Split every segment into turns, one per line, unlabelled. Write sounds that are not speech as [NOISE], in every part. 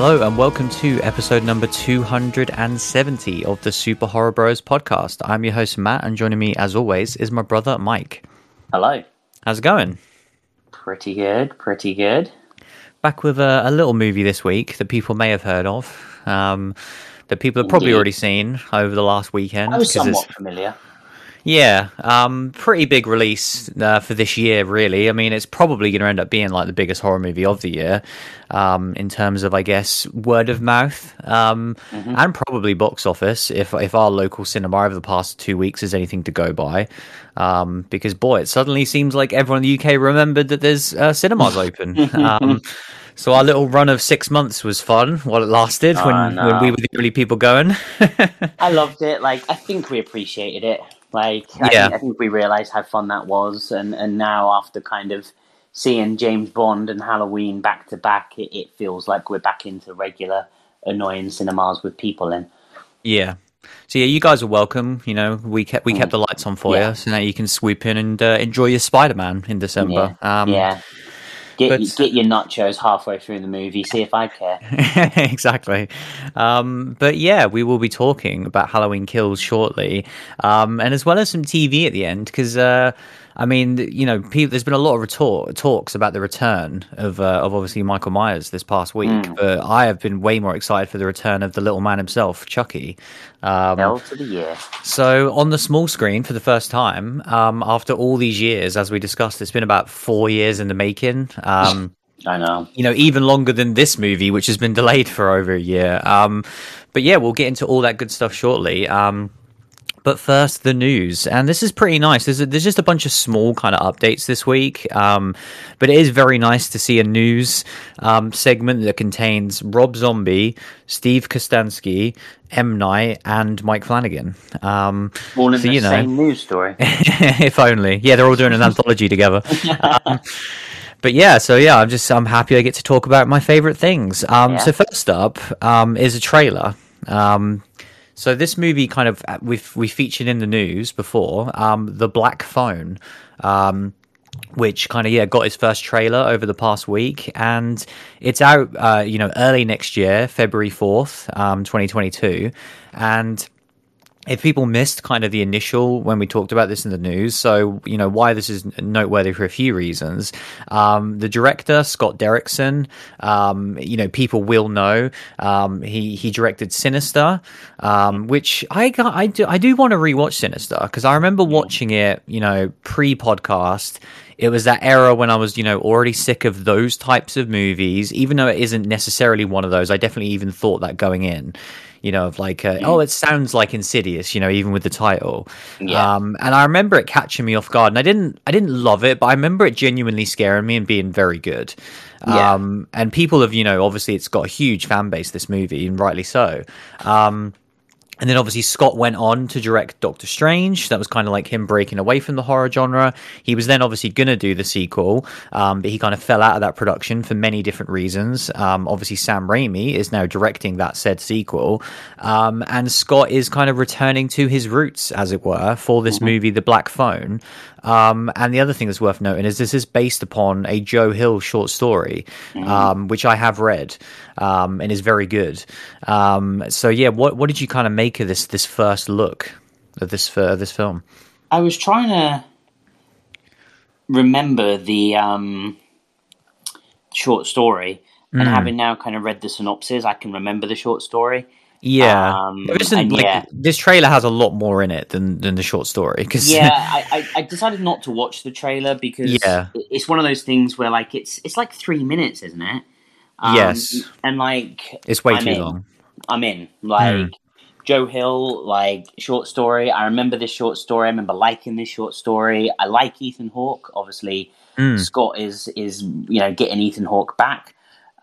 Hello, and welcome to episode number 270 of the Super Horror Bros podcast. I'm your host, Matt, and joining me, as always, is my brother, Mike.
Hello.
How's it going?
Pretty good, pretty good.
Back with a, a little movie this week that people may have heard of, um, that people have probably
Indeed.
already seen over the last weekend.
I was somewhat familiar.
Yeah, um, pretty big release uh, for this year, really. I mean, it's probably going to end up being like the biggest horror movie of the year um, in terms of, I guess, word of mouth um, and probably box office. If if our local cinema over the past two weeks is anything to go by, um, because boy, it suddenly seems like everyone in the UK remembered that there's uh, cinemas open. um, [LAUGHS] so our little run of six months was fun while it lasted when,
Oh,
when we were the only people going. [LAUGHS]
I loved it. Like, I think we appreciated it. Like, I, think, I think we realised how fun that was. And, and now, after kind of seeing James Bond and Halloween back to back, it, it feels like we're back into regular annoying cinemas with people in.
Yeah. So yeah, you guys are welcome. You know, we kept we kept the lights on for
Yeah.
you, so now you can swoop in and uh, enjoy your Spider Man in December. Um,
yeah. Get,
but-
get your nachos halfway through the movie, see if I care. [LAUGHS]
exactly. Um, but yeah, we will be talking about Halloween Kills shortly, um, and as well as some TV at the end because. Uh, I mean, you know, people, there's been a lot of retor- talks about the return of uh, of obviously Michael Myers this past week, but I have been way more excited for the return of the little man himself, Chucky. Um,
Hell to the year.
So on the small screen for the first time, um, after all these years, as we discussed, it's been about four years in the making. Um, [LAUGHS]
I know.
you know, even longer than this movie, which has been delayed for over a year. Um, but yeah, we'll get into all that good stuff shortly. Um, but first, the news, and this is pretty nice. There's, a, there's just a bunch of small kind of updates this week, um, but it is very nice to see a news um, segment that contains Rob Zombie, Steve Kostanski, M Night, and Mike Flanagan. Um,
All in
so,
the
you know,
same news story. [LAUGHS]
if only. Yeah, they're all doing an anthology together. Um, but yeah, so yeah, I'm just I'm happy I get to talk about my favorite things. Um,
Yeah.
So first up um, is a trailer. Um, so this movie kind of we've we featured in the news before. Um, the Black Phone. Um, which kind of yeah got its first trailer over the past week and it's out uh, you know early next year february 4th um, 2022 and if people missed kind of the initial when we talked about this in the news, so you know why this is noteworthy for a few reasons. Um, the director Scott Derrickson, um, you know, people will know. Um, he he directed Sinister, um, which I got, I do I do want to rewatch Sinister because I remember watching it, you know, pre podcast. It was that era when I was, you know, already sick of those types of movies. Even though it isn't necessarily one of those, I definitely even thought that going in you know, of like, uh, oh, it sounds like Insidious, you know, even with the title.
Yeah.
Um, and I remember it catching me off guard, and I didn't, I didn't love it, but I remember it genuinely scaring me and being very good.
Yeah.
Um, and people have, you know, obviously it's got a huge fan base, this movie, and rightly so. Um, and then obviously Scott went on to direct Doctor Strange. That was kind of like him breaking away from the horror genre. He was then obviously going to do the sequel, um, but he kind of fell out of that production for many different reasons. Um, obviously, Sam Raimi is now directing that said sequel. Um, and Scott is kind of returning to his roots, as it were, for this movie, The Black Phone. Um, and the other thing that's worth noting is this is based upon a Joe Hill short story, um, which I have read um, and is very good. Um, so yeah, what what did you kind of make of this this first look of this uh, this film?
I was trying to remember the um, short story, and
Hmm.
having now kind of read the synopsis, I can remember the short story.
Yeah,
Um, and
like,
yeah.
this trailer has a lot more in it than than the short story. Cause,
Yeah, [LAUGHS] I, I, decided not to watch the trailer because
Yeah.
it's one of those things where like it's it's like three minutes, isn't it? Um,
Yes.
and like
it's way
I'm
too
in.
long.
I'm in. Like
Hmm.
Joe Hill, like short story. I remember this short story. I remember liking this short story. I like Ethan Hawke. Obviously,
Mm.
Scott is is you know getting Ethan Hawke back.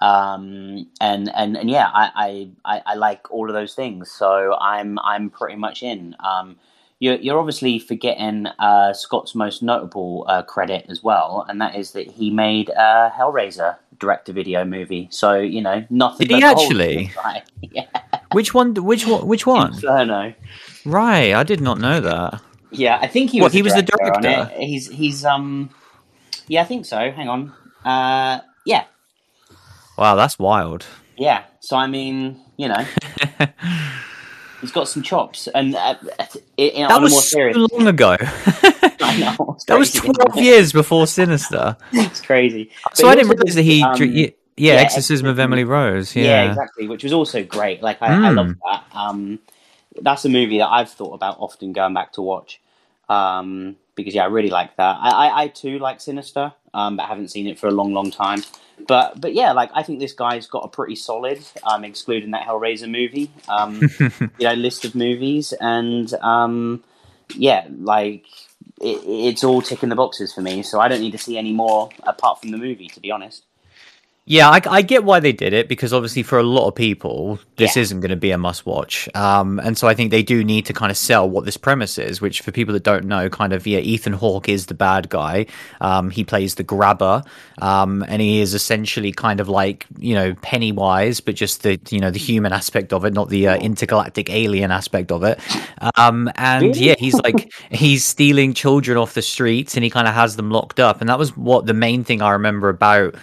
Um, and and and yeah, I, I, I, like all of those things. So I'm I'm pretty much in. Um, you're, you're obviously forgetting uh, Scott's most notable uh, credit as well, and that is that he made a Hellraiser direct-to-video movie. So you know nothing.
Did he actually?
from this guy. yeah.
Which one? Which one? Which one?
Inferno.
Right, I did not know that.
Yeah, I think he was.
he was the director?
He's he's um. Yeah, I think so. Hang on. Uh, yeah,
Wow, that's wild.
Yeah. So I mean, you know, [LAUGHS] he's got some chops, and uh, know,
that was so long ago. [LAUGHS]
I know, [LAUGHS]
that was twelve years before Sinister.
It's crazy.
So I didn't realize that he.
um,
yeah, yeah, Exorcism of Emily Rose. Yeah.
Yeah, exactly. Which was also great. Like I, I
Mm.
love that. Um, that's a movie that I've thought about often going back to watch. Um, because yeah, I really like that. I, I, I too like Sinister, um, but haven't seen it for a long, long time. But but yeah, like I think this guy's got a pretty solid, um, excluding that Hellraiser movie, um, [LAUGHS] you know, list of movies, and um, yeah, like it, it's all ticking the boxes for me. So I don't need to see any more apart from the movie, to be honest.
Yeah, I, I get why they did it because obviously for a lot of people this
Yeah.
isn't going to be a must watch, um, and so I think they do need to kind of sell what this premise is. Which for people that don't know, kind of yeah, Ethan Hawke is the bad guy. Um, he plays the grabber, um, and he is essentially kind of like you know Pennywise, but just the you know the human aspect of it, not the uh, intergalactic alien aspect of it. Um, and yeah, he's like [LAUGHS] he's stealing children off the streets, and he kind of has them locked up, and that was what the main thing I remember about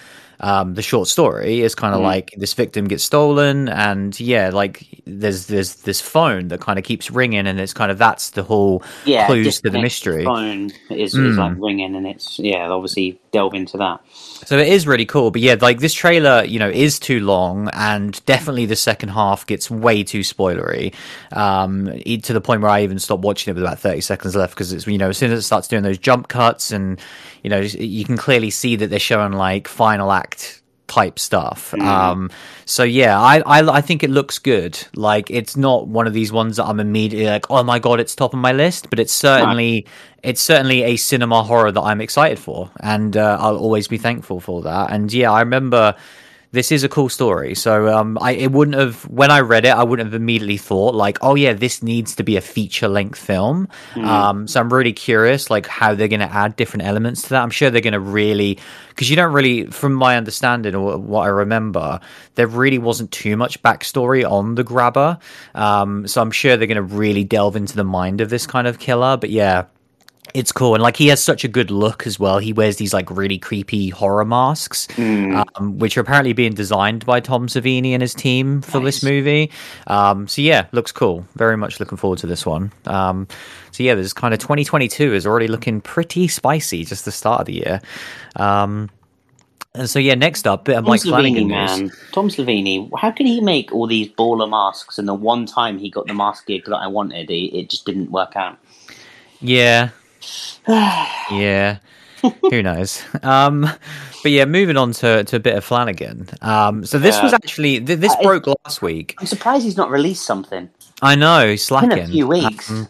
um, the short story is kind of
Mhm.
like this victim gets stolen, and yeah, like there's there's this phone that kind of keeps ringing, and it's kind of that's the whole
yeah,
clues to the mystery.
Phone is, is
Mm.
like ringing, and it's yeah, obviously delve into that.
So it is really cool, but yeah, like this trailer, you know, is too long, and definitely the second half gets way too spoilery, um, to the point where I even stopped watching it with about thirty seconds left because it's you know as soon as it starts doing those jump cuts, and you know you can clearly see that they're showing like final act type stuff.
Mm.
Um, so yeah, I, I I think it looks good. Like it's not one of these ones that I'm immediately like, oh my god, it's top of my list, but it's certainly it's certainly a cinema horror that I'm excited for, and uh, I'll always be thankful for that. And yeah, I remember this is a cool story. So um, I it wouldn't have when I read it, I wouldn't have immediately thought like, oh yeah, this needs to be a feature length film. Um, so I'm really curious like how they're going to add different elements to that. I'm sure they're going to really because you don't really, from my understanding or what I remember, there really wasn't too much backstory on the grabber. Um, so I'm sure they're going to really delve into the mind of this kind of killer. But yeah, it's cool and like he has such a good look as well he wears these like really creepy horror masks
Mm.
um, which are apparently being designed by tom savini and his team for this movie um, so yeah looks cool very much looking forward to this one um, so yeah there's kind of 2022 is already looking pretty spicy just the start of the year um, and so yeah next up bit of
Tom
mike flanagan
Savini,
news
man, Tom Savini. How can he make all these baller masks? And the one time he got the mask gig that I wanted, it, it just didn't work out.
yeah [SIGHS] yeah who knows um but yeah moving on to, to a bit of flanagan um so this
Yeah.
was actually th- this
I-
broke last week
I'm surprised he's not released something.
i know
In
slacking
a few weeks.
Um,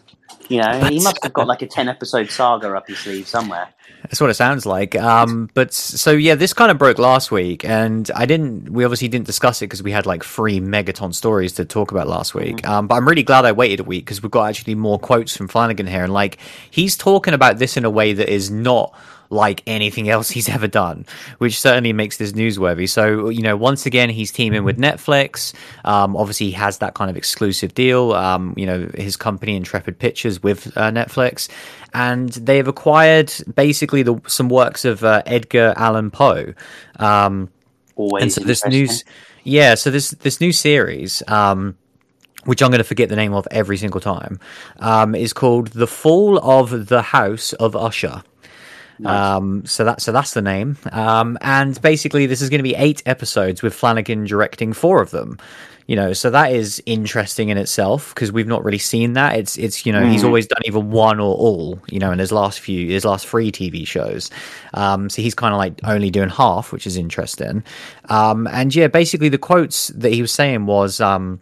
you know, he must have got like a 10 episode saga up his sleeve somewhere.
That's what it sounds like. Um, but so yeah, this kind of broke last week, and I didn't. We obviously didn't discuss it because we had like three megaton stories to talk about last week. Um, but I'm really glad I waited a week because we've got actually more quotes from Flanagan here, and like he's talking about this in a way that is not like anything else he's ever done, which certainly makes this newsworthy. So, you know, once again, he's teaming with Netflix. Um, obviously, he has that kind of exclusive deal, um, you know, his company, Intrepid Pictures, with uh, Netflix. And they've acquired basically the, some works of uh, Edgar Allan Poe. Um,
Always.
and so this news, yeah, so this this new series, um, which I'm going to forget the name of every single time, um, is called "The Fall of the House of Usher." Um, so that so that's the name. Um, and basically, this is going to be eight episodes with Flanagan directing four of them. You know, so that is interesting in itself because we've not really seen that. It's it's you know he's always done either one or all. You know, in his last few his last three TV shows. Um, so he's kind of like only doing half, which is interesting. Um, and yeah, basically the quotes that he was saying was. Um,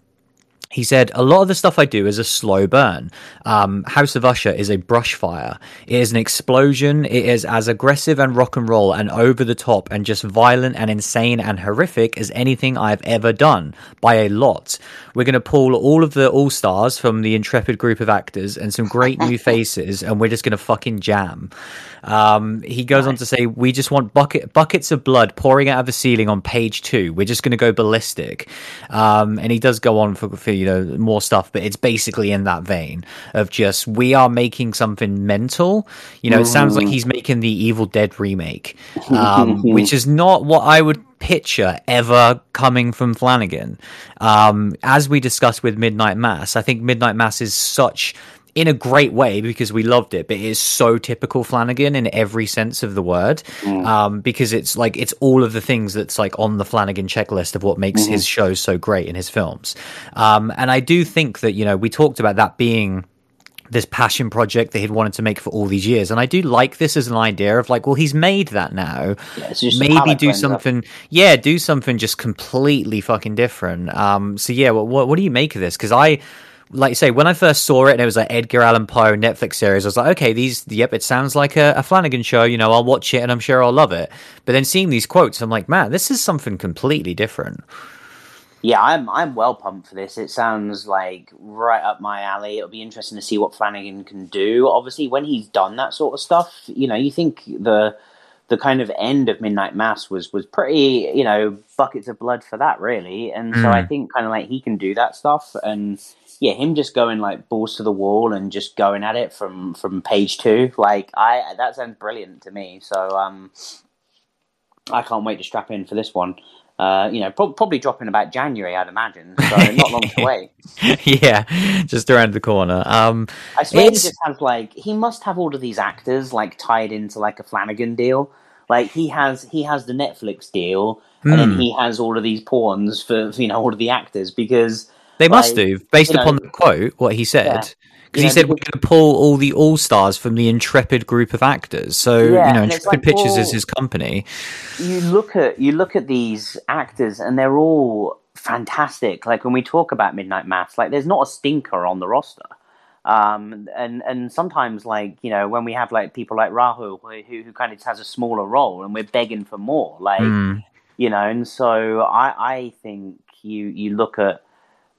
he said, A lot of the stuff I do is a slow burn. Um, House of Usher is a brush fire. It is an explosion. It is as aggressive and rock and roll and over the top and just violent and insane and horrific as anything I've ever done by a lot. We're going to pull all of the all stars from the intrepid group of actors and some great new [LAUGHS] faces, and we're just going to fucking jam. Um, he goes on to say, "We just want bucket buckets of blood pouring out of the ceiling on page two. We're just going to go ballistic." Um, and he does go on for, for you know more stuff, but it's basically in that vein of just we are making something mental. You know, it sounds like he's making the Evil Dead remake, um, which is not what I would picture ever coming from Flanagan. Um, as we discussed with Midnight Mass, I think Midnight Mass is such in a great way because we loved it, but it is so typical Flanagan in every sense of the word.
Mm.
Um, because it's like it's all of the things that's like on the Flanagan checklist of what makes
Mm-hmm.
his shows so great in his films. Um, and I do think that you know we talked about that being this passion project that he'd wanted to make for all these years. And I do like this as an idea of like, well, he's made that now.
Yeah, it's just a
Maybe do something. Yeah, do something just completely fucking different. Um, so yeah, what what, what do you make of this? Because I. Like you say, when I first saw it, and it was like Edgar Allan Poe Netflix series. I was like, okay, these, yep, it sounds like a, a Flanagan show. You know, I'll watch it, and I'm sure I'll love it. But then seeing these quotes, I'm like, man, this is something completely different.
Yeah, I'm I'm well pumped for this. It sounds like right up my alley. It'll be interesting to see what Flanagan can do. Obviously, when he's done that sort of stuff, you know, you think the the kind of end of Midnight Mass was was pretty, you know, buckets of blood for that, really. And so I hmm. think kind of like he can do that stuff, and yeah, him just going like balls to the wall and just going at it from from page two, like I that sounds brilliant to me. So um, I can't wait to strap in for this one. Uh, you know, pro- probably drop in about January, I'd imagine. So not long to [LAUGHS] wait.
yeah, just around the corner. Um,
I swear he just has like he must have all of these actors like tied into like a Flanagan deal. Like he has he has the Netflix deal, and then
Hmm.
he has all of these pawns for you know all of the actors because
They must
Like,
do, based
you know-
upon the quote, what he said.
Yeah.
Because he said we're going to pull all the all stars from the Intrepid group of actors. So
Yeah,
you know, Intrepid
like,
Pictures is his company.
you look at you look at these actors and they're all fantastic. Like when we talk about Midnight Mass, like there's not a stinker on the roster. Um, and and sometimes like you know when we have like people like Rahul who who kind of has a smaller role and we're begging for more, like
Mm.
you know. And so I I think you you look at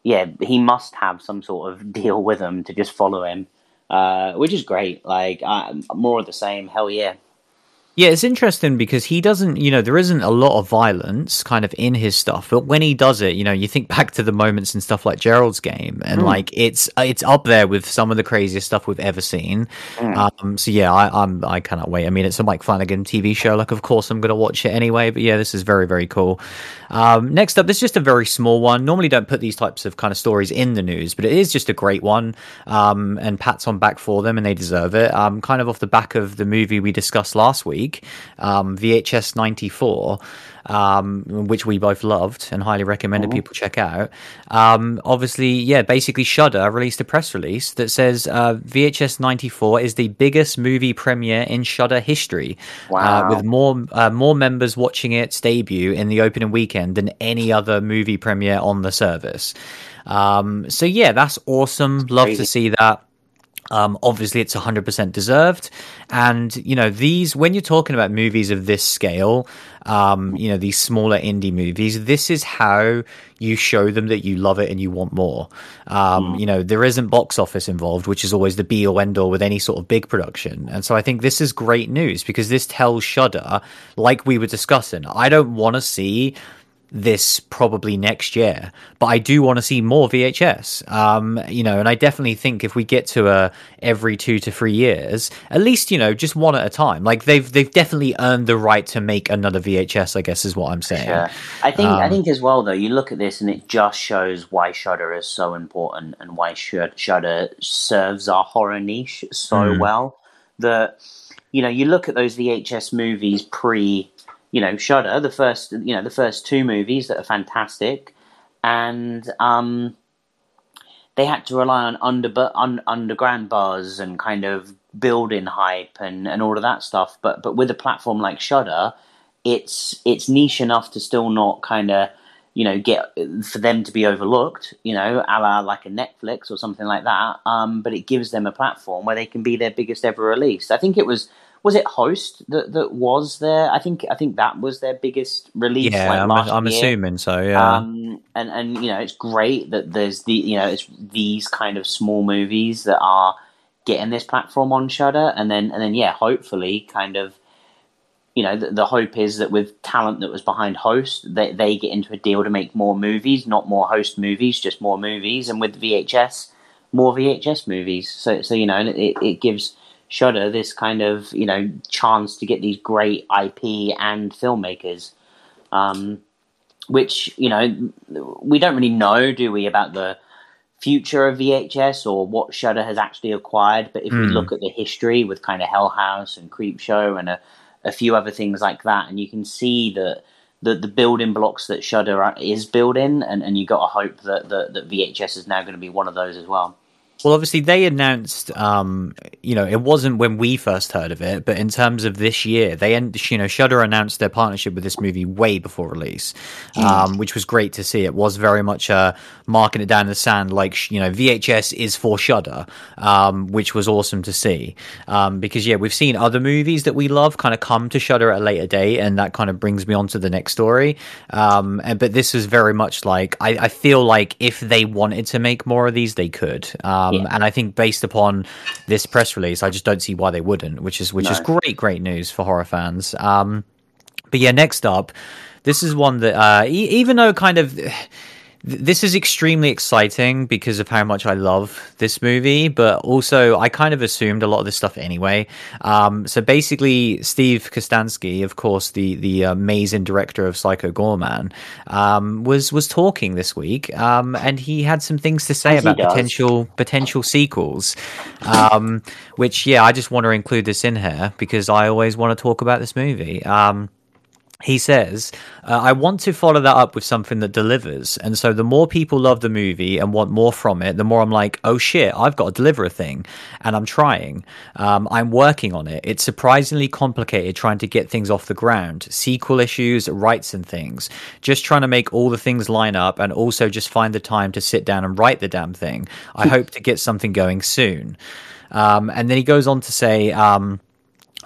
yeah he must have some sort of [LAUGHS] deal with them to just follow him, uh, which is great. Like uh, more of the same. Hell yeah.
Yeah, it's interesting because he doesn't, you know, there isn't a lot of violence kind of in his stuff, but when he does it, you know, you think [LAUGHS] back to the moments and stuff like Gerald's game, and
Hmm.
like it's it's up there with some of the craziest stuff we've ever seen.
Hmm.
Um, so yeah, I, I'm I cannot wait. I mean, it's a Mike Flanagan TV show, like of course I'm going to watch it anyway. But yeah, this is very very cool. Um, next up, this is just a very small one. Normally, don't put these types of kind of stories in the news, but it is just a great one. Um, and pats on back for them, and they deserve it. Um, kind of off the back of the movie we discussed last week, um, VHS '94, um, which we both loved and highly recommended people check out. Um, obviously, yeah, basically, Shudder released a press release that says uh, VHS '94 is the biggest movie premiere in Shudder history, uh,
Wow.
with more uh, more members watching its debut in the opening weekend than any other movie premiere on the service. Um, so yeah, that's awesome. Love to see that. Um, obviously, it's 100% deserved. And, you know, these, when you're talking about movies of this scale, um, you know, these smaller indie movies, this is how you show them that you love it and you want more. Um, You know, there isn't box office involved, which is always the be or end all with any sort of big production. And so I think this is great news because this tells Shudder, like we were discussing, I don't want to see this probably next year, but I do want to see more VHS. Um, you know, and I definitely think if we get to a every two to three years, at least you know just one at a time. Like they've they've definitely earned the right to make another VHS. I guess is what I'm saying.
Yeah, I think I
Um,
think as well though. You look at this and it just shows why Shudder is so important and why Shudder serves our horror niche so
Mm.
well. That you know, you look at those VHS movies pre, you know, Shudder, the first, you know, the first two movies that are fantastic, and um, they had to rely on under un, underground buzz and kind of building hype and, and all of that stuff. But but with a platform like Shudder, it's it's niche enough to still not kind of you know get for them to be overlooked. You know, a la like a Netflix or something like that. Um, but it gives them a platform where they can be their biggest ever release. I think it was. Was it Host that, that was there? I think I think that was their biggest release.
Yeah,
like,
I'm, I'm assuming so. Yeah.
Um, and and you know it's great that there's the you know it's these kind of small movies that are getting this platform on Shudder, and then and then yeah, hopefully, kind of you know, the, the, hope is that with talent that was behind Host, they, they get into a deal to make more movies, not more Host movies, just more movies. And with VHS, more VHS movies. So, so you know, it, it gives Shudder this kind of, you know, chance to get these great IP and filmmakers. Um, which, you know, we don't really know, do we, about the future of VHS or what Shudder has actually acquired. But if mm. we hmm. look at the history with kind of Hell House and Creepshow and a a few other things like that, and you can see that the the building blocks that Shudder is building, and, and you got to hope that, that that VHS is now going to be one of those as well.
Well, obviously they announced, um, you know, it wasn't when we first heard of it, but in terms of this year, they, you know, Shudder announced their partnership with this movie way before release, um, which was great to see. It was very much uh, marking it down in the sand, like you know, VHS is for Shudder, um, which was awesome to see. Um, because yeah, we've seen other movies that we love kind of come to Shudder at a later date, and that kind of brings me on to the next story. Um, and, but this is very much like I, I, feel like if they wanted to make more of these, they could. Um, yeah. And I think based upon this press release, I just don't see why they wouldn't, which is which no. is great, great news for horror fans. Um, but yeah, next up, this is one that uh, e- even though kind of this is extremely exciting because of how much I love this movie, but also I kind of assumed a lot of this stuff anyway. Um, so basically, Steve Kostanski, of course, the the amazing director of Psycho Goreman, um, was was talking this week, um, and he had some things to say As about potential potential sequels. Um, which, yeah, I just want to include this in here because I always want to talk about this movie. He says, uh, I want to follow that up with something that delivers. And so the more people love the movie and want more from it, the more I'm like, oh shit, I've got to deliver a thing. And I'm trying. Um, I'm working on it. It's surprisingly complicated trying to get things off the ground, sequel issues, rights, and things. Just trying to make all the things line up and also just find the time to sit down and write the damn thing. I [LAUGHS] hope to get something going soon. Um, and then he goes on to say, um,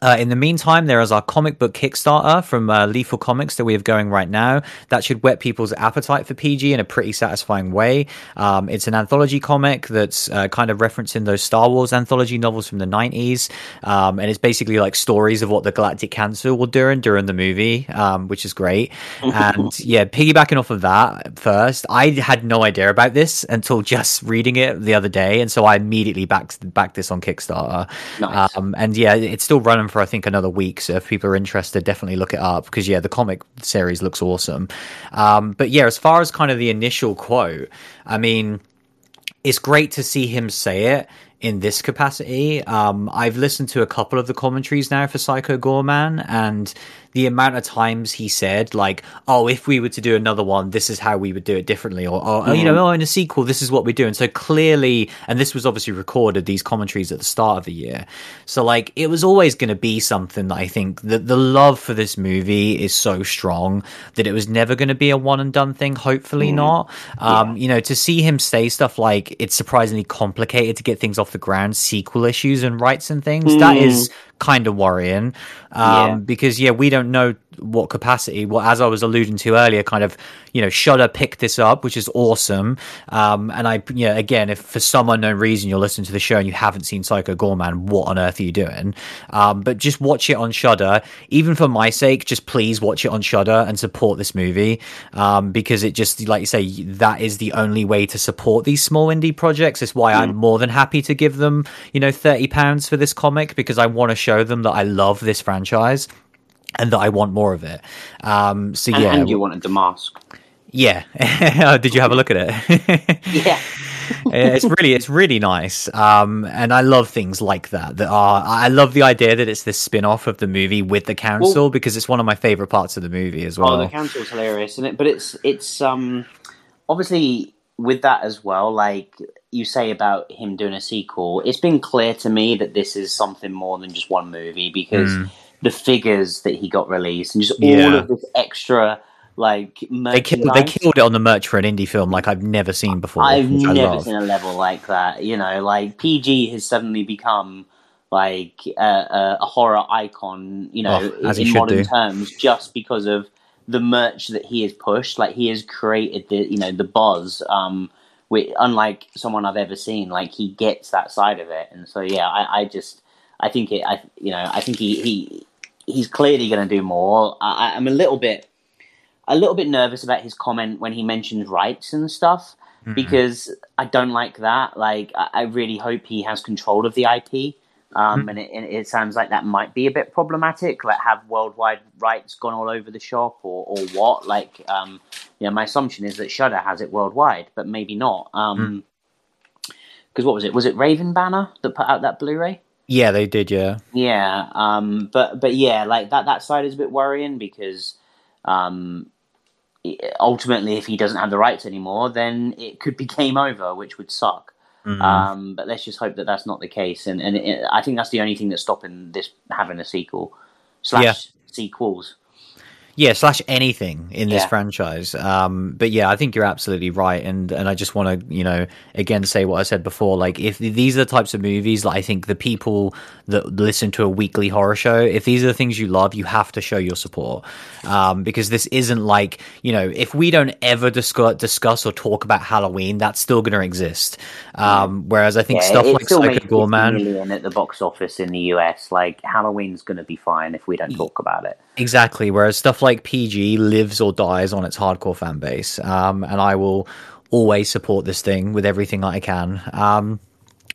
uh, in the meantime, there is our comic book Kickstarter from uh, Lethal Comics that we have going right now. That should whet people's appetite for PG in a pretty satisfying way. Um, it's an anthology comic that's uh, kind of referencing those Star Wars anthology novels from the 90s. Um, and it's basically like stories of what the Galactic Council were doing during the movie, um, which is great. and [LAUGHS] yeah, piggybacking off of that first, I had no idea about this until just reading it the other day. And so I immediately backed, backed this on Kickstarter. Nice. Um, and yeah, it's still running for I think another week. So if people are interested, definitely look it up because yeah, the comic series looks awesome. Um, but yeah, as far as kind of the initial quote, I mean, it's great to see him say it in this capacity. Um, I've listened to a couple of the commentaries now for Psycho Goreman, and the amount of times he said like oh if we were to do another one this is how we would do it differently or, or mm. you know mm-hmm. oh in a sequel this is what we're doing so clearly and this was obviously recorded these commentaries at the start of the year so like it was always going to be something that i think that the love for this movie is so strong that it was never going to be a one and done thing hopefully mm. not um, yeah. you know to see him say stuff like it's surprisingly complicated to get things off the ground sequel issues and rights and things mm. that is kind of worrying um, yeah. because yeah we don't know what capacity well as i was alluding to earlier kind of you know shudder picked this up which is awesome um, and i yeah again if for some unknown reason you're listening to the show and you haven't seen psycho goreman what on earth are you doing um, but just watch it on shudder even for my sake just please watch it on shudder and support this movie um, because it just like you say that is the only way to support these small indie projects it's why mm. i'm more than happy to give them you know 30 pounds for this comic because i want to show them that I love this franchise and that I want more of it. Um, so
and,
yeah,
and you wanted the mask.
Yeah, [LAUGHS] did you have a look at
it? [LAUGHS] [LAUGHS] yeah.
it's really it's really nice um, and i love things like that that are i love the idea that it's this spin-off of the movie with the council well, because it's one of my favorite parts of the movie as well
oh the council's hilarious isn't it but it's it's um obviously with that as well like you say about him doing a sequel, it's been clear to me that this is something more than just one movie because mm. the figures that he got released and just yeah. all of this extra like
they killed, they killed it on the merch for an indie film like I've never seen before.
I've never seen a level like that. You know, like PG has suddenly become like a, a, a horror icon. You know, oh, in modern do. terms, just because of the merch that he has pushed. Like he has created the you know the buzz. Um, which, unlike someone I've ever seen, like he gets that side of it, and so yeah, I, I just I think it, I you know, I think he he he's clearly going to do more. I, I'm a little bit, a little bit nervous about his comment when he mentioned rights and stuff mm-hmm. because I don't like that. Like, I, I, really hope he has control of the IP. Um, mm-hmm. and, it, and, it, sounds like that might be a bit problematic. Like, have worldwide rights gone all over the shop, or, or what? Like, um, you know, my assumption is that Shudder has it worldwide, but maybe not. Um, mm because what was it? Was it Raven Banner that put out that Blu-ray?
Yeah, they did. Yeah,
yeah. Um, but but yeah, like that that side is a bit worrying because um, ultimately, if he doesn't have the rights anymore, then it could be [LAUGHS] game over, which would suck. Mm-hmm. Um, but let's just hope that that's not the case, and and it, I think that's the only thing that's stopping this having a sequel slash yeah. sequels.
Yeah, slash anything in this yeah. franchise. Um, but yeah, I think you're absolutely right, and and I just want to you know again say what I said before. Like if these are the types of movies that I think the people that listen to a weekly horror show, if these are the things you love, you have to show your support um, because this isn't like you know if we don't ever discuss discuss or talk about Halloween, that's still going to exist. Um, whereas I think yeah, stuff like Psycho Goreman
at the box office in the US, like Halloween's going to be fine if we don't talk about it.
Exactly. Whereas stuff like PG lives or dies on its hardcore fan base. Um, and I will always support this thing with everything I can. Um,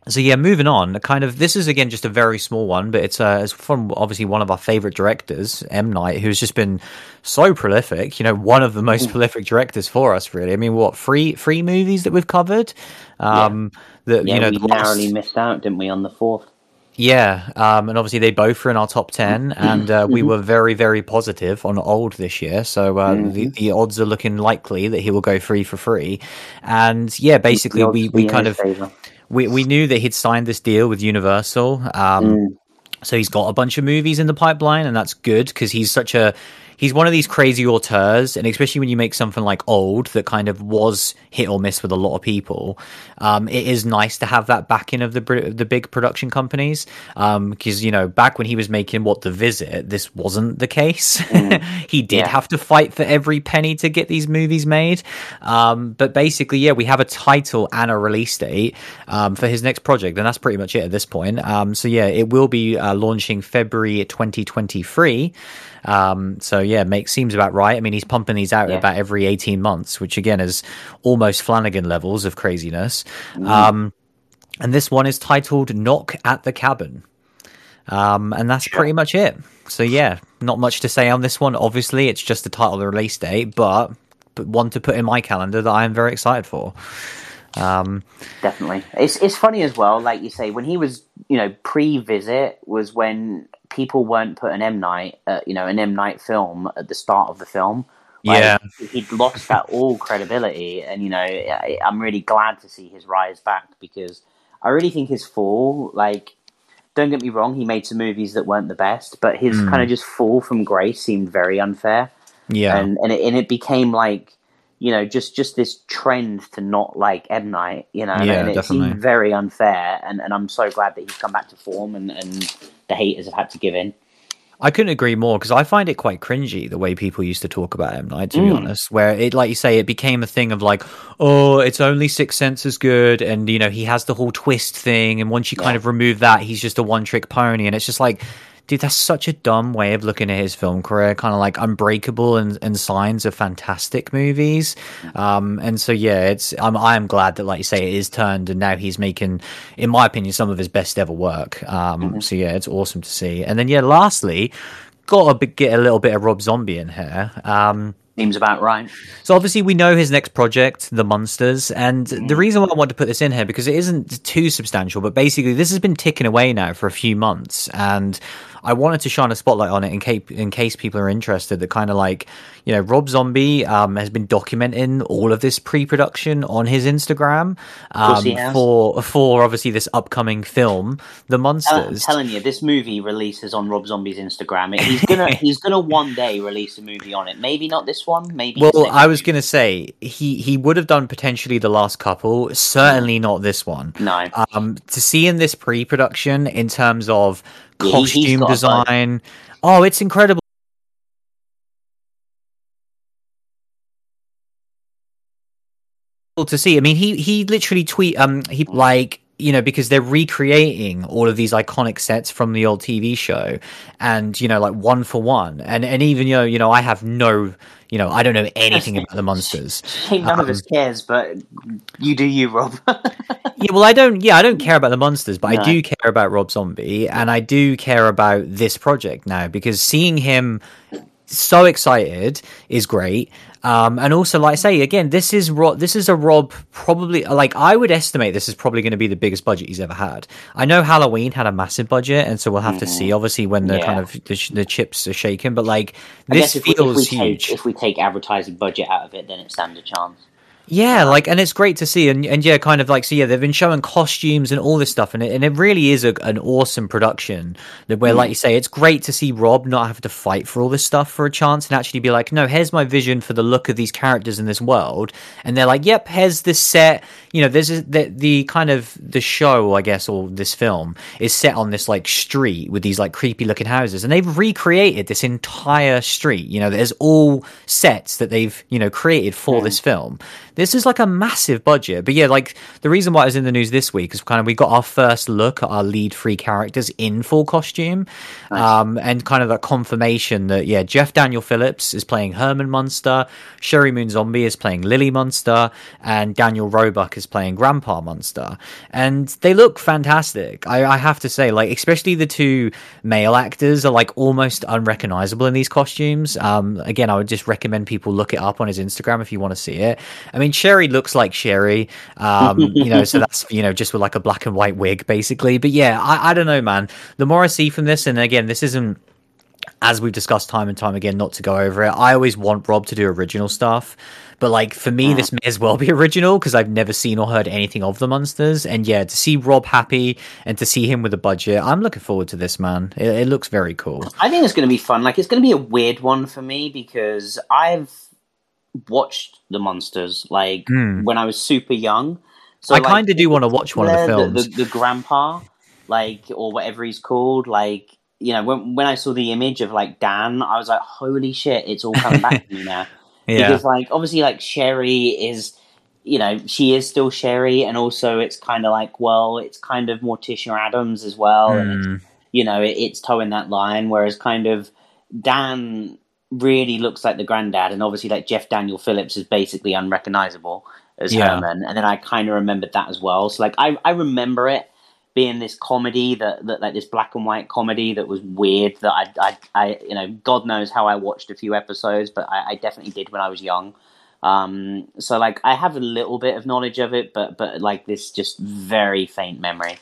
so yeah, moving on. Kind of, this is again just a very small one, but it's, uh, it's from obviously one of our favorite directors, M Night, who's just been so prolific. You know, one of the most Ooh. prolific directors for us, really. I mean, what three three movies that we've covered? Um,
yeah. That yeah, you know, we narrowly missed out, didn't we, on the fourth?
Yeah, um, and obviously they both were in our top ten, and uh, we were very, very positive on Old this year. So uh, mm-hmm. the, the odds are looking likely that he will go free for free. And yeah, basically we, we kind of we we knew that he'd signed this deal with Universal. Um, mm. So he's got a bunch of movies in the pipeline, and that's good because he's such a he's one of these crazy auteurs, and especially when you make something like Old that kind of was hit or miss with a lot of people, um, it is nice to have that backing of the the big production companies. Because um, you know, back when he was making what the Visit, this wasn't the case. Mm. [LAUGHS] he did yeah. have to fight for every penny to get these movies made. Um, but basically, yeah, we have a title and a release date um, for his next project, and that's pretty much it at this point. Um, so yeah, it will be uh, launching February 2023. Um, so yeah, makes seems about right. I mean, he's pumping these out yeah. about every eighteen months, which again is almost Flanagan levels of craziness. Mm. Um, and this one is titled "Knock at the Cabin," um, and that's pretty much it. So yeah, not much to say on this one. Obviously, it's just the title, the release date, but but one to put in my calendar that I am very excited for. Um,
Definitely, it's it's funny as well. Like you say, when he was you know pre-visit was when people weren't putting M Night, uh, you know, an M Night film at the start of the film.
Like, yeah,
he'd lost that [LAUGHS] all credibility, and you know, I, I'm really glad to see his rise back because I really think his fall, like, don't get me wrong, he made some movies that weren't the best, but his mm. kind of just fall from grace seemed very unfair.
Yeah,
and and it, and it became like you know, just just this trend to not like M Night, you know, yeah, and it definitely. seemed very unfair. And, and I'm so glad that he's come back to form, and, and the haters have had to give in.
I couldn't agree more because I find it quite cringy the way people used to talk about M Night. To mm. be honest, where it, like you say, it became a thing of like, oh, it's only Six Senses good, and you know he has the whole twist thing, and once you yeah. kind of remove that, he's just a one trick pony, and it's just like dude, that's such a dumb way of looking at his film career. Kind of like Unbreakable and, and Signs of fantastic movies. Um, and so yeah, it's I'm I am glad that like you say it is turned and now he's making, in my opinion, some of his best ever work. Um, mm-hmm. so yeah, it's awesome to see. And then yeah, lastly, got to get a little bit of Rob Zombie in here. Um,
Seems about right.
So obviously we know his next project, The Munsters, and mm. the reason why I want to put this in here because it isn't too substantial, but basically this has been ticking away now for a few months, and I wanted to shine a spotlight on it in case in case people are interested. That kind of like you know Rob Zombie um, has been documenting all of this pre-production on his Instagram um, for for obviously this upcoming film, The Munsters.
I'm telling you, this movie releases on Rob Zombie's Instagram. He's [LAUGHS] gonna he's gonna one day release a movie on it. Maybe not this one. Maybe.
Well, I was gonna say he he would have done potentially the last couple. Certainly not this one.
No.
Um, to see in this pre-production in terms of costume design. Oh, it's incredible. to see. I mean, he he literally tweet um he like you know, because they're recreating all of these iconic sets from the old TV show, and you know, like one for one, and and even you know, you know, I have no, you know, I don't know anything about the Munsters. [LAUGHS]
none um, of us cares, but you do, you, Rob. [LAUGHS]
yeah, well, I don't. Yeah, I don't care about the Munsters, but no. I do care about Rob Zombie, and I do care about this project now because seeing him so excited is great. Um, and also, like I say again, this is Rob. This is a Rob. Probably like I would estimate this is probably going to be the biggest budget he's ever had. I know Halloween had a massive budget, and so we'll have mm-hmm. to see. Obviously, when the yeah. kind of the, the, chips are shaken, but like this
if
feels
we, if we
huge.
Take, if we take advertising budget out of it, then it stands a chance.
Yeah, like, and it's great to see, and and yeah, kind of like, so yeah, they've been showing costumes and all this stuff, and it and it really is a, an awesome production. That where, mm. like you say, it's great to see Rob not have to fight for all this stuff for a chance, and actually be like, no, here's my vision for the look of these characters in this world, and they're like, yep, here's this set. You know, there's a, the the kind of the show, I guess, or this film is set on this like street with these like creepy looking houses, and they've recreated this entire street. You know, there's all sets that they've you know created for mm. this film this is like a massive budget. But yeah, like the reason why it was in the news this week is kind of we got our first look at our lead three characters in full costume. Nice. Um, and kind of that confirmation that, yeah, Jeff Daniel Phillips is playing Herman Munster, Sheri Moon Zombie is playing Lily Munster, and Daniel Roebuck is playing Grandpa Munster. And they look fantastic. I, I have to say, like, especially the two male actors are like almost unrecognizable in these costumes. Um, again, I would just recommend people look it up on his Instagram if you want to see it. I mean, Sheri looks like Sheri, um, [LAUGHS] you know, so that's, you know, just with like a black and white wig, basically. But yeah, I, I don't know, man. The more I see from this, and again, this isn't as we've discussed time and time again, not to go over it. I always want Rob to do original stuff, but like for me, this may as well be [LAUGHS] original because I've never seen or heard anything of the Munsters. And yeah, to see Rob happy and to see him with a budget, I'm looking forward to this, man. It, it looks very cool.
I think it's going to be fun. Like it's going to be a weird one for me because I've watched the Munsters like mm. when I was super young.
So I like, kind of do want to watch one of the films.
The, the, the, grandpa, like or whatever he's called, like you know, when when I saw the image of like Dan, I was like, holy shit, it's all coming back to me now. [LAUGHS] Yeah. Because like obviously like Sheri is you know, she is still Sheri, and also it's kind of like, well, it's kind of Morticia Addams as well. Mm. And it's, hmm. you know, it, it's toeing that line, whereas kind of Dan really looks like the granddad, and obviously like Jeff Daniel Phillips is basically unrecognizable as yeah. Herman, and then I kind of remembered that as well. So like I I remember it being this comedy that, that like this black and white comedy that was weird that I, I, I you know God knows how I watched a few episodes, but I, I definitely did when I was young. Um, so like I have a little bit of knowledge of it, but but like this just very faint memory.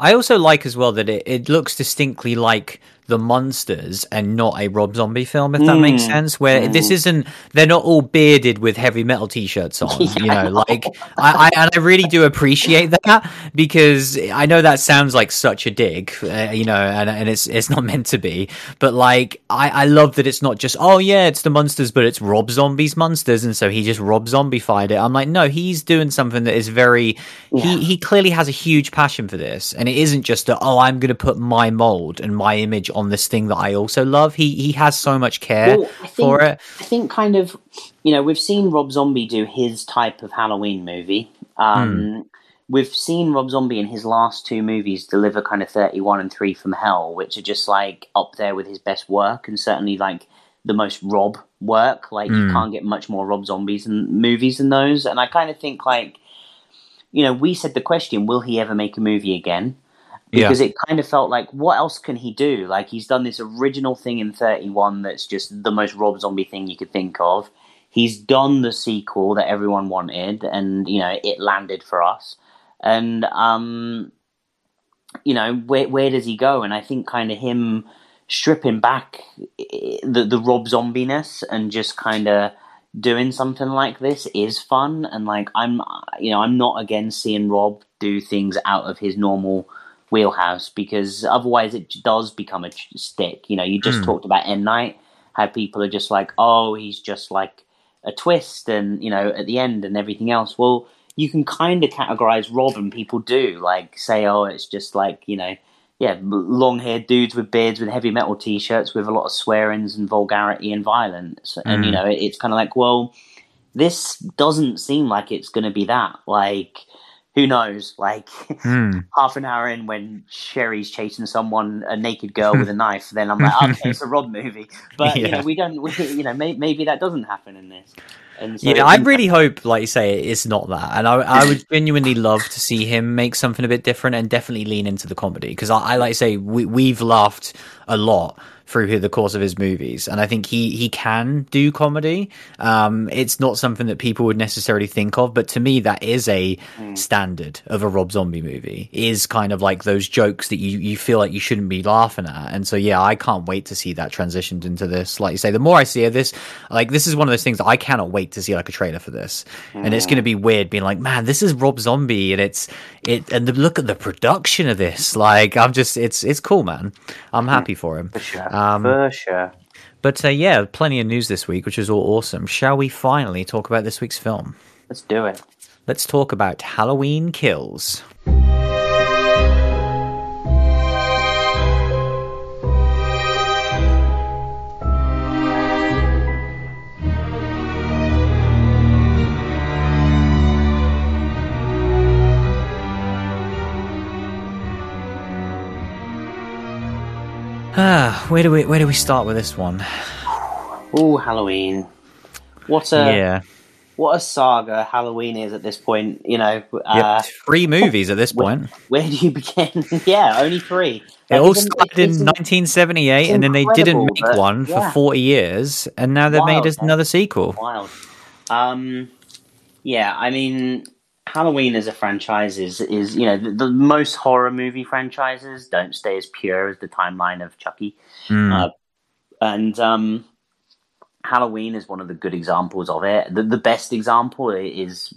I also like as well that it, it looks distinctly like the Munsters and not a Rob Zombie film, if that mm. makes sense. Where mm. this isn't, they're not all bearded with heavy metal t-shirts on. [LAUGHS] yeah, you know, like I, I, and I really do appreciate that because I know that sounds like such a dig, uh, you know, and, and it's it's not [LAUGHS] meant to be. But like, I, I love that it's not just oh yeah, it's the Munsters, but it's Rob Zombie's Munsters, and so he just Rob Zombified it. I'm like, no, he's doing something that is very. Yeah. He he clearly has a huge passion for this, and it isn't just a, oh I'm going to put my mold and my image on this thing that I also love. He he has so much care well, think, for it.
I think kind of you know we've seen Rob Zombie do his type of Halloween movie. Um, mm. We've seen Rob Zombie in his last two movies deliver kind of thirty one and Three from Hell, which are just like up there with his best work, and certainly like the most Rob work. Like mm. you hmm. can't get much more Rob Zombies and movies than those. And I kind of think like you know we said the question, will he ever make a movie again? Because yeah. it kind of felt like what else can he do? Like he's done this original thing in 31 that's just the most Rob Zombie thing you could think of. He's done the sequel that everyone wanted, and you know it landed for us. And um, you know where where does he go? And I think kind of him stripping back the the Rob Zombiness and just kind of doing something like this is fun. And like I'm you know I'm not against seeing Rob do things out of his normal wheelhouse because otherwise it does become a stick. You know, you just mm. talked about M Night, how people are just like, oh, he's just like a twist, and you know, at the end and everything else. Well, you can kind of categorize Rob, and people do like say, oh, it's just like you know, yeah, long haired dudes with beards with heavy metal t shirts with a lot of swearings and vulgarity and violence, mm. and you hmm. know, it's kind of like, well, this doesn't seem like it's going to be that like who knows? Like
Hmm. [LAUGHS]
half an hour in, when Sheri's chasing someone, a naked girl with a [LAUGHS] knife, then I'm like, okay, it's a Rob [LAUGHS] movie. But you know, we don't. We, you know, may, maybe that doesn't happen in this. And so
Yeah, I really hope, like you say, it's not that, and I, I would genuinely love to see him make something a bit different and definitely lean into the comedy because I, I like to say we, we've laughed a lot through the course of his movies, and I think he he can do comedy. Um, it's not something that people would necessarily think of, but to me, that is a hmm. standard of a Rob Zombie movie. Is kind of like those jokes that you you feel like you shouldn't be laughing at, and so yeah, I can't wait to see that transitioned into this. Like you say, the more I see of this, like this is one of those things that I cannot wait to see like a trailer for this, and it's going to be hmm. weird being like, man, this is Rob Zombie, and it's it, and the, look at the production of this. Like I'm just, it's it's cool, man. I'm hmm. happy for him. Um,
for sure.
But uh, yeah, plenty of news this week, which is all awesome. Shall we finally talk about this week's film?
Let's do it.
Let's talk about Halloween Kills. Ah, where do we where do we start with this one?
Oh, Halloween. What a
yeah,
what a saga Halloween is at this point. You know,
Yep,
uh,
three movies at this point.
where do you begin? [LAUGHS] yeah, only three.
It all started in 1978, and then they didn't make
but-
one for
yeah.
40 years, and now they've
Wild,
made
man.
another sequel.
wild. Um, yeah, I mean, Halloween as a franchise is is you know the, the most horror movie franchises don't stay as pure as the timeline of Chucky,
Mm.
Uh, and um, Halloween is one of the good examples of it. The, the best example is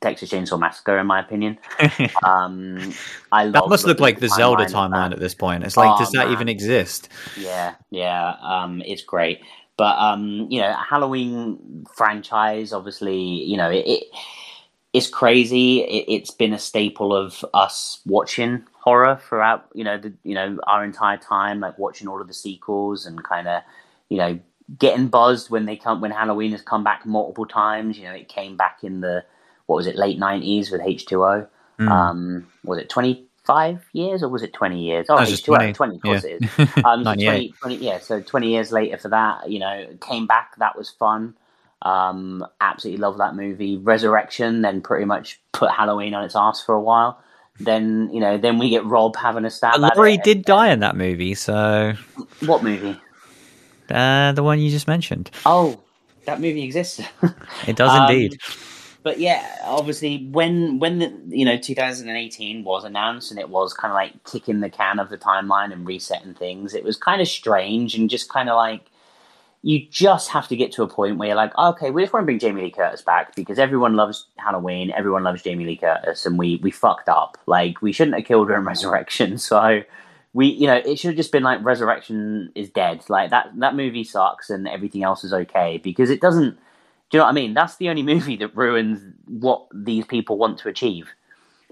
Texas Chainsaw Massacre, in my opinion. [LAUGHS] Um, I
that
love
must look like the Zelda timeline at this point. It's like,
Oh,
does that
man.
even exist?
Yeah, yeah, um, it's great. But um, you know, Halloween franchise, obviously, you know, it, it it's crazy. It, it's been a staple of us watching horror throughout, you know, the you know our entire time, like watching all of the sequels and kind of, you know, getting buzzed when they come when Halloween has come back multiple times. You know, it came back in the what was it late nineties with H two O.
Mm.
Um, was it twenty five years or was it twenty years? Oh,
it's just
H2O,
20,
20, of course
yeah.
it is. [LAUGHS] Um, so 20, 20, yeah, so 20 years later for that, you know, came back. That was fun. Um, absolutely love that movie. Resurrection then pretty much put Halloween on its ass for a while. Then, you know, then we get Rob having a stab at
Laurie did die in that movie, so
What movie?
uh, the one you just mentioned.
Oh, that movie exists. [LAUGHS]
It does
Um,
indeed.
but yeah, obviously, when when the, you know 2018 was announced and it was kind of like kicking the can of the timeline and resetting things, it was kind of strange and just kind of like you just have to get to a point where you're like, okay, we just want to bring Jamie Lee Curtis back because everyone loves Halloween, everyone loves Jamie Lee Curtis, and we we fucked up. Like we shouldn't have killed her in [LAUGHS] Resurrection, so. We, you know, it should have just been like Resurrection is dead. Like that, that movie sucks, and everything else is okay because it doesn't. Do you know what I mean? That's the only [LAUGHS] movie that ruins what these people want to achieve.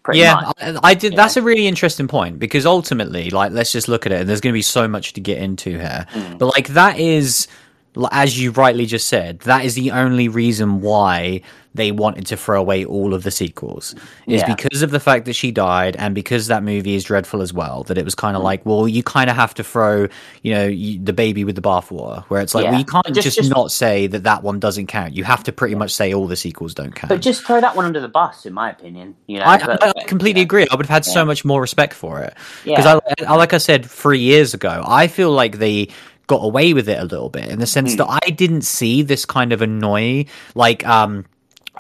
Pretty
Yeah,
much.
I, I did. That's a really interesting point because ultimately, like, let's just look at it. And there's going to be so much to get into here,
Hmm.
but like that is, as you rightly just said, that is the only reason why they wanted to throw away all of the sequels is
Yeah.
because of the fact that she died and because that movie is dreadful as well. That it was kind of like, well, you kind of have to throw, you know, you, the baby with the bathwater, where it's like,
Yeah.
well, you can't
Just-
just,
just-
not say that that one doesn't count. You have to pretty much say all the sequels don't count.
but just throw that one under the bus, in my opinion. You know,
I, I
but,
completely
yeah.
agree. I would have had so much more respect for it because. I, I, like I said three years ago, I feel like they got away with it a little bit in the sense
Hmm.
that I didn't see this kind of annoy like um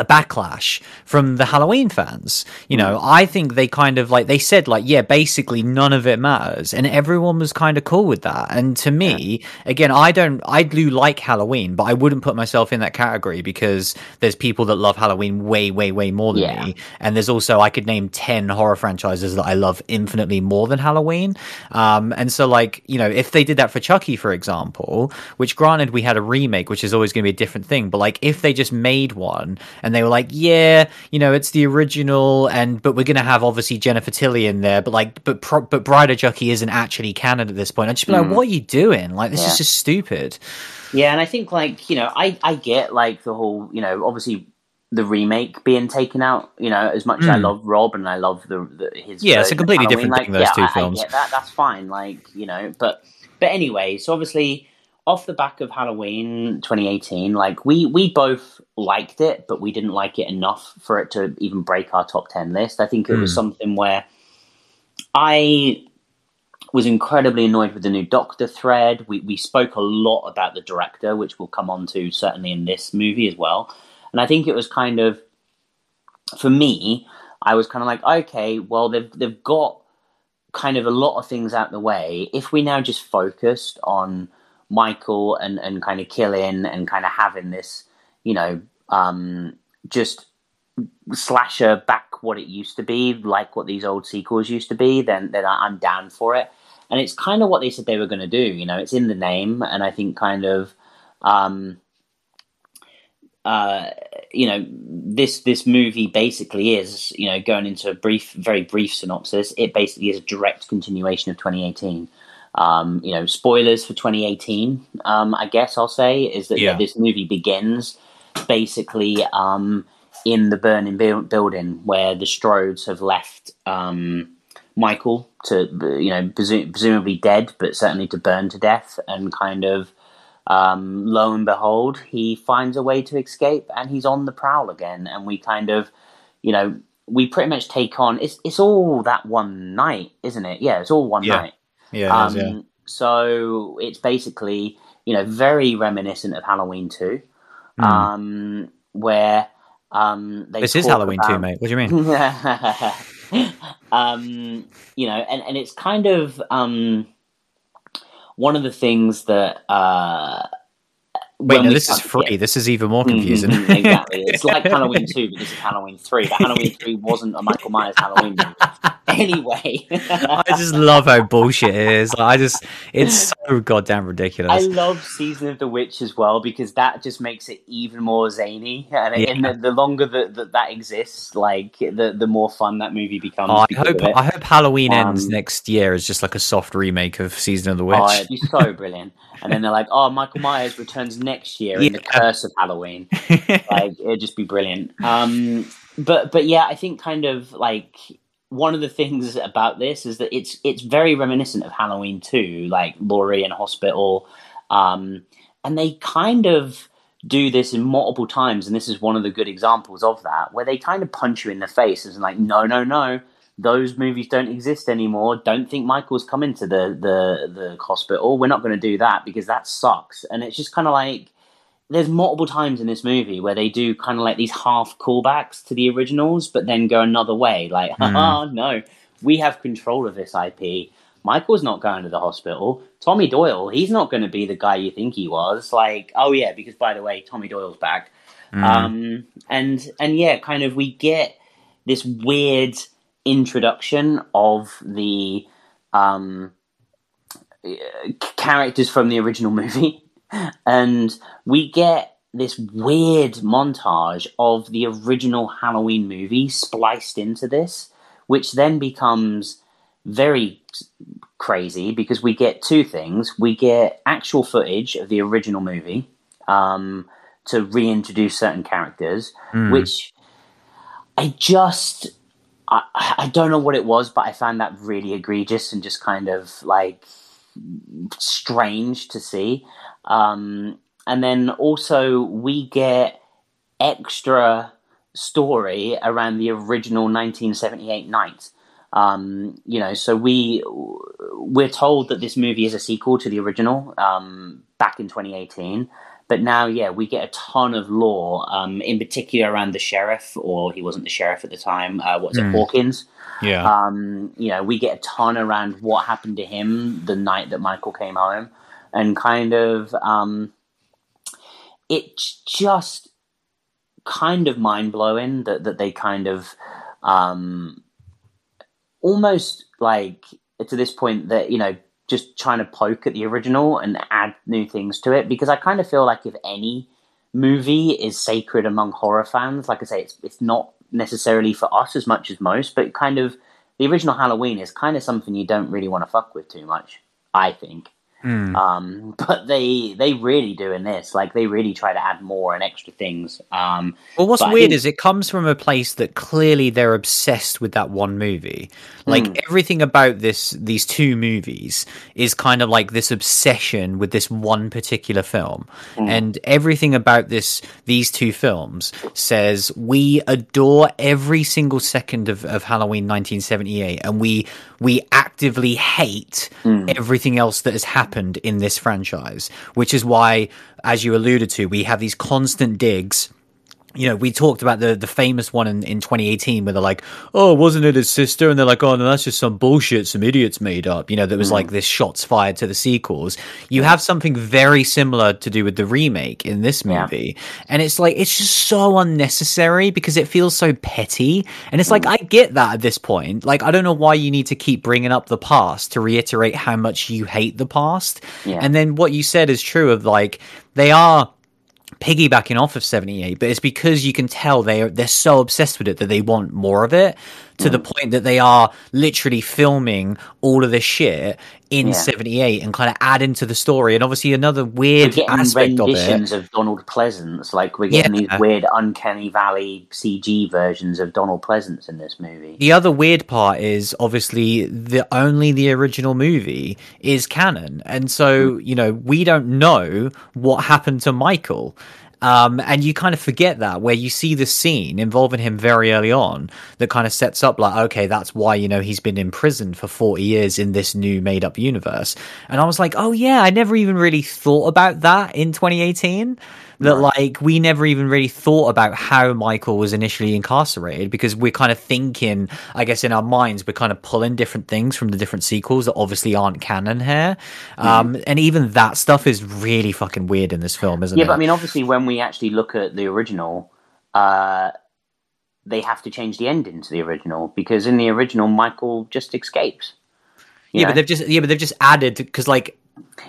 a backlash from the Halloween fans. You know,
Hmm.
I think they kind of like they said like, yeah, basically none of it matters, and everyone was kind of cool with that. And to me, again, I don't, I do like Halloween, but I wouldn't put myself in that category because there's people that love Halloween way, way, way more than
Yeah.
me, and there's also I could name ten horror franchises that I love infinitely more than Halloween. Um, and so like you know, if they did that for Chucky, for example, which granted we had a remake, which is always going to be a different thing, but like if they just made one and they were like, yeah, you know, it's the original, and but we're going to have obviously Jennifer Tilly in there, but like, but pro- but Bride of Chucky isn't actually canon at this point. I'd just be like, what are you doing? Like, this
Hmm. Yeah.
is just stupid.
Yeah, and I think like you know, I I get like the whole you know, obviously the remake being taken out. You know, as much as I
Mm.
love Rob and I love the, the his
Yeah, it's a completely different
like,
thing, those
yeah,
two
I- I
films.
get that that's fine. Like you know, but but anyway, so obviously off the back of Halloween 2018, like we we both liked it, but we didn't like it enough for it to even break our top 10 list. I think it was
Hmm.
something where I was incredibly annoyed with the new Doctor thread. We we spoke a lot about the director, which we'll come on to certainly in this movie as well. And I think it was kind of for me, I was kind of like, okay, well they've they've got kind of a lot of things out the way. If we now just focused on Michael and and kind of killing and kind of having this, you know, um, just slasher back what it used to be, like what these old sequels used to be, then then I'm down for it. And it's kind of what they said they were going to do. You know, it's in the name, and I think kind of, um, uh, you know, this this movie basically is, you know, going into a brief, very brief synopsis. It basically is a direct continuation of 2018. Um, you know, spoilers for 2018. Um, I guess I'll say is that
Yeah.
this movie begins basically um, in the burning buil- building where the Strodes have left um, Michael to, you know, presu- presumably dead, but certainly to burn to death, and kind of um, lo and behold, he finds a way to escape, and he's on the prowl again. And we kind of, you know, we pretty much take on. It's it's all that one night, isn't it? Yeah, it's all one
Yeah.
night.
Yeah, it is, yeah.
Um, So it's basically, you know, very reminiscent of Halloween 2,
Hmm.
um, where um, they
this is Halloween too,
about-
mate. What do you mean? [LAUGHS]
um, you know, and, and it's kind of um, one of the things that. Uh,
Wait, no, this is free. This is even more confusing.
Mhm, exactly. It's like [LAUGHS] Halloween 2, but this is Halloween 3. But Halloween 3 wasn't a Michael Myers Halloween movie. Anyway. [LAUGHS]
I just love how bullshit it is. I just, it's so goddamn ridiculous.
I love Season of the Witch as well because that just makes it even more zany, and,
Yeah.
and the, the longer that, that that exists, like the the more fun that movie becomes.
Oh, I hope. I hope Halloween ends
Um,
next year as just like a soft remake of Season of the Witch.
Oh, it'd be so [LAUGHS] brilliant. And then they're like, "Oh, Michael Myers returns next year in the Curse of Halloween." like it'd just be brilliant. Um, but but yeah, I think kind of like one of the things about this is that it's it's very reminiscent of Halloween too, like Laurie in hospital, um, and they kind of do this in multiple times, and this is one of the good examples of that, where they kind of punch you in the face and like, no, no, no. Those movies don't exist anymore. Don't think Michael's coming to the the the hospital. We're not going to do that because that sucks. And it's just kind of like there's multiple times in this movie where they do kind of like these half callbacks to the originals, but then go another way. Like, [LAUGHS] oh no, we have control of this IP. Michael's not going to the hospital. Tommy Doyle, he's not going to be the guy you think he was. Like, oh yeah, because by the way, Tommy Doyle's back.
Mm.
Um, and and yeah, kind of we get this weird introduction of the um, uh, characters from the original [LAUGHS] movie, and we get this weird montage of the original Halloween movie spliced into this, which then becomes very crazy because we get two things: we get actual footage of the original movie. Um, to reintroduce certain characters,
Mm.
which I just I, I don't know what it was, but I found that really egregious and just kind of like strange to see. Um, and then also we get extra story around the original 1978 night. Um, you know, so we we're told that this movie is a sequel to the original um, back in 2018. But now, yeah, we get a ton of lore, um, in particular around the sheriff, or he wasn't the sheriff at the time. Uh, what's it,
Hmm.
Hawkins?
yeah.
Um, you know, we get a ton around what happened to him the night that Michael came home, and kind of um, it's just kind of mind blowing that that they kind of um, almost like to this point that you know just trying to poke at the original and add new things to it because I kind of feel like if any movie is sacred among horror fans, like I say, it's it's not necessarily for us as much as most, but kind of the original Halloween is kind of something you don't really want to fuck with too much. I think.
Hmm.
Um, [LAUGHS] but they they really do in this. Like they really try to add more and extra things. Um,
Well, what's weird
think-
is it comes from a place that clearly they're obsessed with that one movie. Like
Hmm.
everything about this, these two movies is kind of like this obsession with this one particular film,
Hmm.
and everything about this, these two films says we adore every single second of, of Halloween 1978, and we we actively hate
Hmm.
everything else that has happened in this franchise, which is why, as you alluded to, we have these constant digs you know, we talked about the the famous one in, in 2018 where they're like, oh, wasn't it his sister? And they're like, oh, no, that's just some bullshit some idiots made up. You know, that was hmm. like this shots fired to the sequels. You have something very similar to do with the remake in this
Yeah.
movie. And it's like, it's just so unnecessary because it feels so petty. And it's like, hmm. I get that at this point. Like, I don't know why you need to keep bringing up the past to reiterate how much you hate the past.
Yeah.
And then what you said is true of like, they are piggybacking off of 78 but it's because you can tell they are they're so obsessed with it that they want more of it to the mm. point that they are literally filming all of this shit in
Yeah.
78 and kind of add into the story and obviously another weird aspect of it
renditions of, Donald Pleasence. Like we're getting
Yeah.
these weird uncanny valley CG versions of Donald Pleasence in this movie.
the other weird part is obviously the only the original movie is canon and so hmm. you know we don't know what happened to michael um, and you kind of forget that where you see the scene involving him very early on that kind of sets up like okay that's why you know he's been imprisoned for 40 years in this new made up universe. And i was like oh yeah i never even really thought about that in 2018 that like we never even really thought about how Michael was initially incarcerated because we're kind of thinking, I guess, in our minds, we're kind of pulling different things from the different sequels that obviously aren't canon here. Um, and even that stuff is really fucking weird in this film, isn't
Yeah,
it?
Yeah, but I mean, obviously, when we actually look at the original, uh, they have to change the ending to the original because in the original, Michael just escapes. you
yeah,
know?
but they've just yeah, but they've just added because like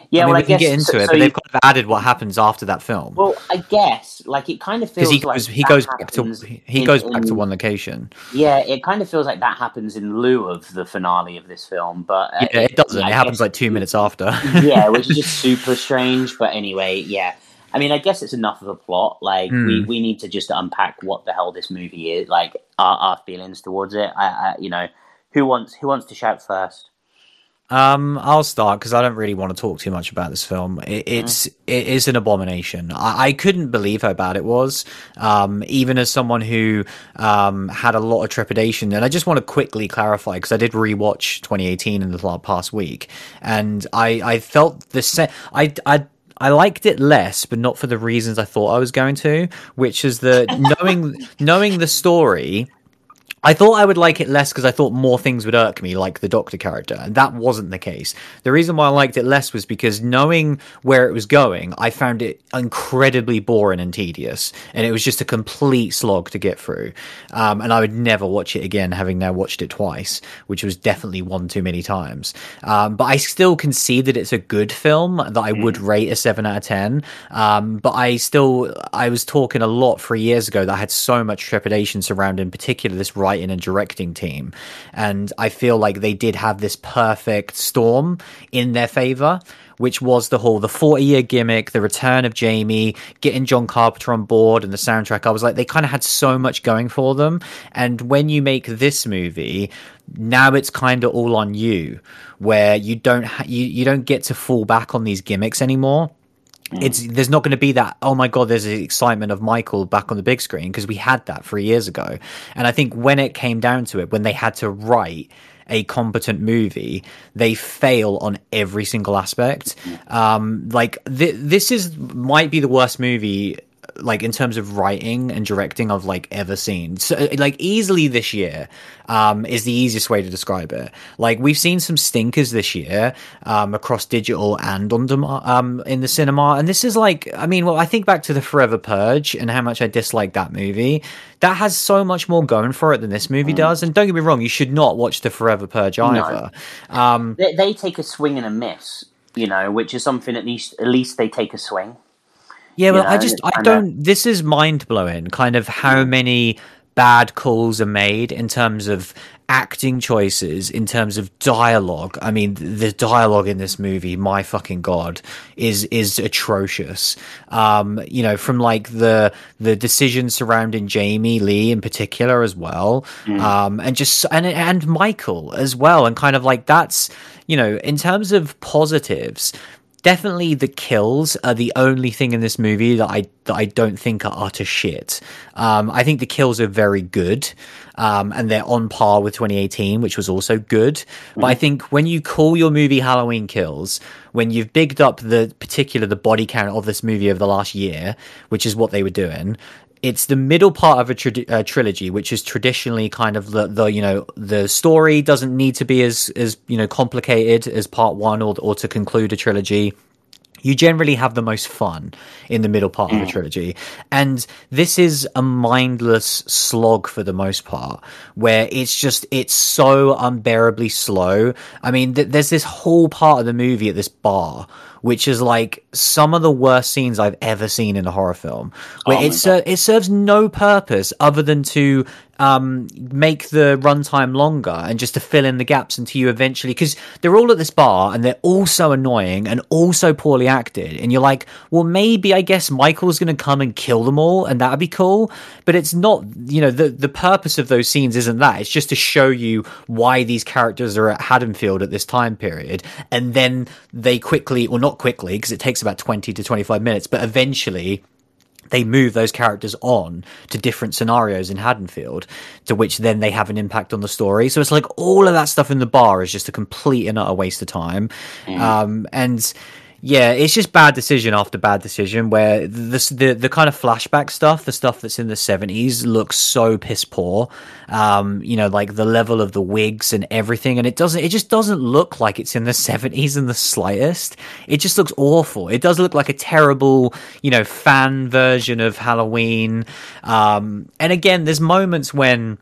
yeah,
I mean,
well,
we
I
can
guess
get into
so-
it, but
you-
they've kind of added what happens after that film
Well, I guess like it kind of feels
he
like
he goes back to he
in-
goes back to one location.
Yeah, it kind of feels like that happens in lieu of the finale of this film, but uh,
Yeah, it doesn't.
I
It happens
guess-
like two minutes after. [LAUGHS]
yeah, which is just super strange. But anyway, yeah. I mean, I guess it's enough of a plot. Like,
Hmm.
we, we need to just unpack what the hell this movie is. Like, our, our feelings towards it. I, I, you know, who wants who wants to shout first?
Um, I'll start because I don't really want to talk too much about this film. It, it's it is an abomination. I, I couldn't believe how bad it was. Um, even as someone who um had a lot of trepidation, and I just want to quickly clarify because I did rewatch 2018 in the past week, and I I felt the same. I I. I liked it less, but not for the reasons I thought I was going to, which is that [LAUGHS] knowing knowing the story, I thought I would like it less because I thought more things would irk me, like the Doctor character, and that wasn't the case. The reason why I liked it less was because knowing where it was going, I found it incredibly boring and tedious, and it was just a complete slog to get through. Um, and I would never watch it again, having now watched it twice, which was definitely one too many times. Um, but I still can see that it's a good film that I would rate a seven out of ten. Um, but I still, I was talking a lot three years ago that I had so much trepidation surrounding, in particular, this writing and directing team. And I feel like they did have this perfect storm in their favor, which was the whole the 40 year gimmick, the return of Jamie, getting John Carpenter on board and the soundtrack. I was like, they kind of had so much going for them. And when you make this movie, now it's kind of all on you, where you don't ha- you, you don't get to fall back on these gimmicks anymore it's there's not going to be that oh my god there's the excitement of michael back on the big screen because we had that three years ago. And i think when it came down to it when they had to write a competent movie they fail on every single aspect. Um like th- this is might be the worst movie like in terms of writing and directing I've like ever seen. So like easily this year um is the easiest way to describe it. Like we've seen some stinkers this year um across digital and on demand um in the cinema and this is like I mean well I think back to the Forever Purge and how much I dislike that movie. That has so much more going for it than this movie does and don't get me wrong you should not watch the Forever Purge either. Um
They, they take a swing and a miss, you know, which is something at least at least they take a swing.
Yeah, well,
know,
I just I don't. This is mind blowing. Kind of how many bad calls are made in terms of acting choices, in terms of dialogue. I mean, the dialogue in this movie, my fucking god, is is atrocious. Um, you know, from like the the decisions surrounding Jamie Lee in particular as well, mm. um, and just and and Michael as well, and kind of like that's you know, in terms of positives, definitely the kills are the only thing in this movie that I that I don't think are utter shit. Um, I think the kills are very good, um, and they're on par with 2018, which was also good. But I think when you call your movie Halloween Kills, when you've bigged up the particular the body count of this movie over the last year, which is what they were doing, it's the middle part of a tri- uh, trilogy, which is traditionally kind of the, the you know the story doesn't need to be as as you know complicated as part one or or to conclude a trilogy you generally have the most fun in the middle part mm. of a mm. trilogy. And this is a mindless slog for the most part, where it's just, it's so unbearably slow. I mean, th- there's this whole part of the movie at this bar which is like some of the worst scenes I've ever seen in a horror film, where oh it ser- it serves no purpose other than to um, make the runtime longer and just to fill in the gaps until you eventually because they're all at this bar and they're all so annoying and all so poorly acted and you're like well maybe i guess michael's going to come and kill them all and that'd be cool. But it's not you know the the purpose of those scenes isn't that. It's just to show you why these characters are at haddonfield at this time period. And then they quickly or not quickly because it takes about 20 to 25 minutes but eventually they move those characters on to different scenarios in Haddonfield, to which then they have an impact on the story. So it's like all of that stuff in the bar is just a complete and utter waste of time. Mm. Um, and yeah, it's just bad decision after bad decision. Where the the the kind of flashback stuff, the stuff that's in the seventies, looks so piss poor. Um, you know, like the level of the wigs and everything, and it doesn't. It just doesn't look like it's in the [LAUGHS] seventies in the slightest. It just looks awful. It does look like a terrible, you know, fan version of Halloween. Um, and again, there's moments when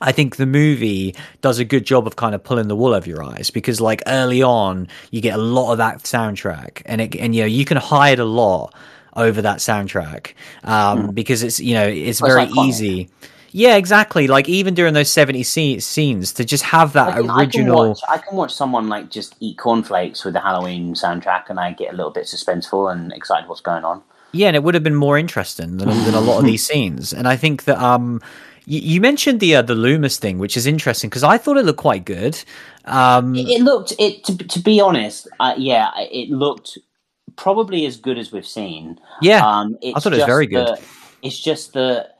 I think the movie does a good job of kind of pulling the wool over your eyes because, like early on, you get a lot of that soundtrack, and it and you know you can hide a lot over that soundtrack um, mm. because it's you know it's very easy. Yeah, exactly. Like even during those 70 scenes, to just have that I can, original.
I can, watch, I can, watch, someone like just eat cornflakes with the Halloween soundtrack, and I get a little bit suspenseful and excited what's going on.
Yeah, and it would have been more interesting than, than a lot of [LAUGHS] these scenes. And I think that um, you, you mentioned the uh, the Loomis thing, which is interesting because I thought it looked quite good. Um,
it, it, looked it to, to be honest, uh, yeah, it looked probably as good as we've seen.
Yeah, um, I thought it was very good.
The, it's just that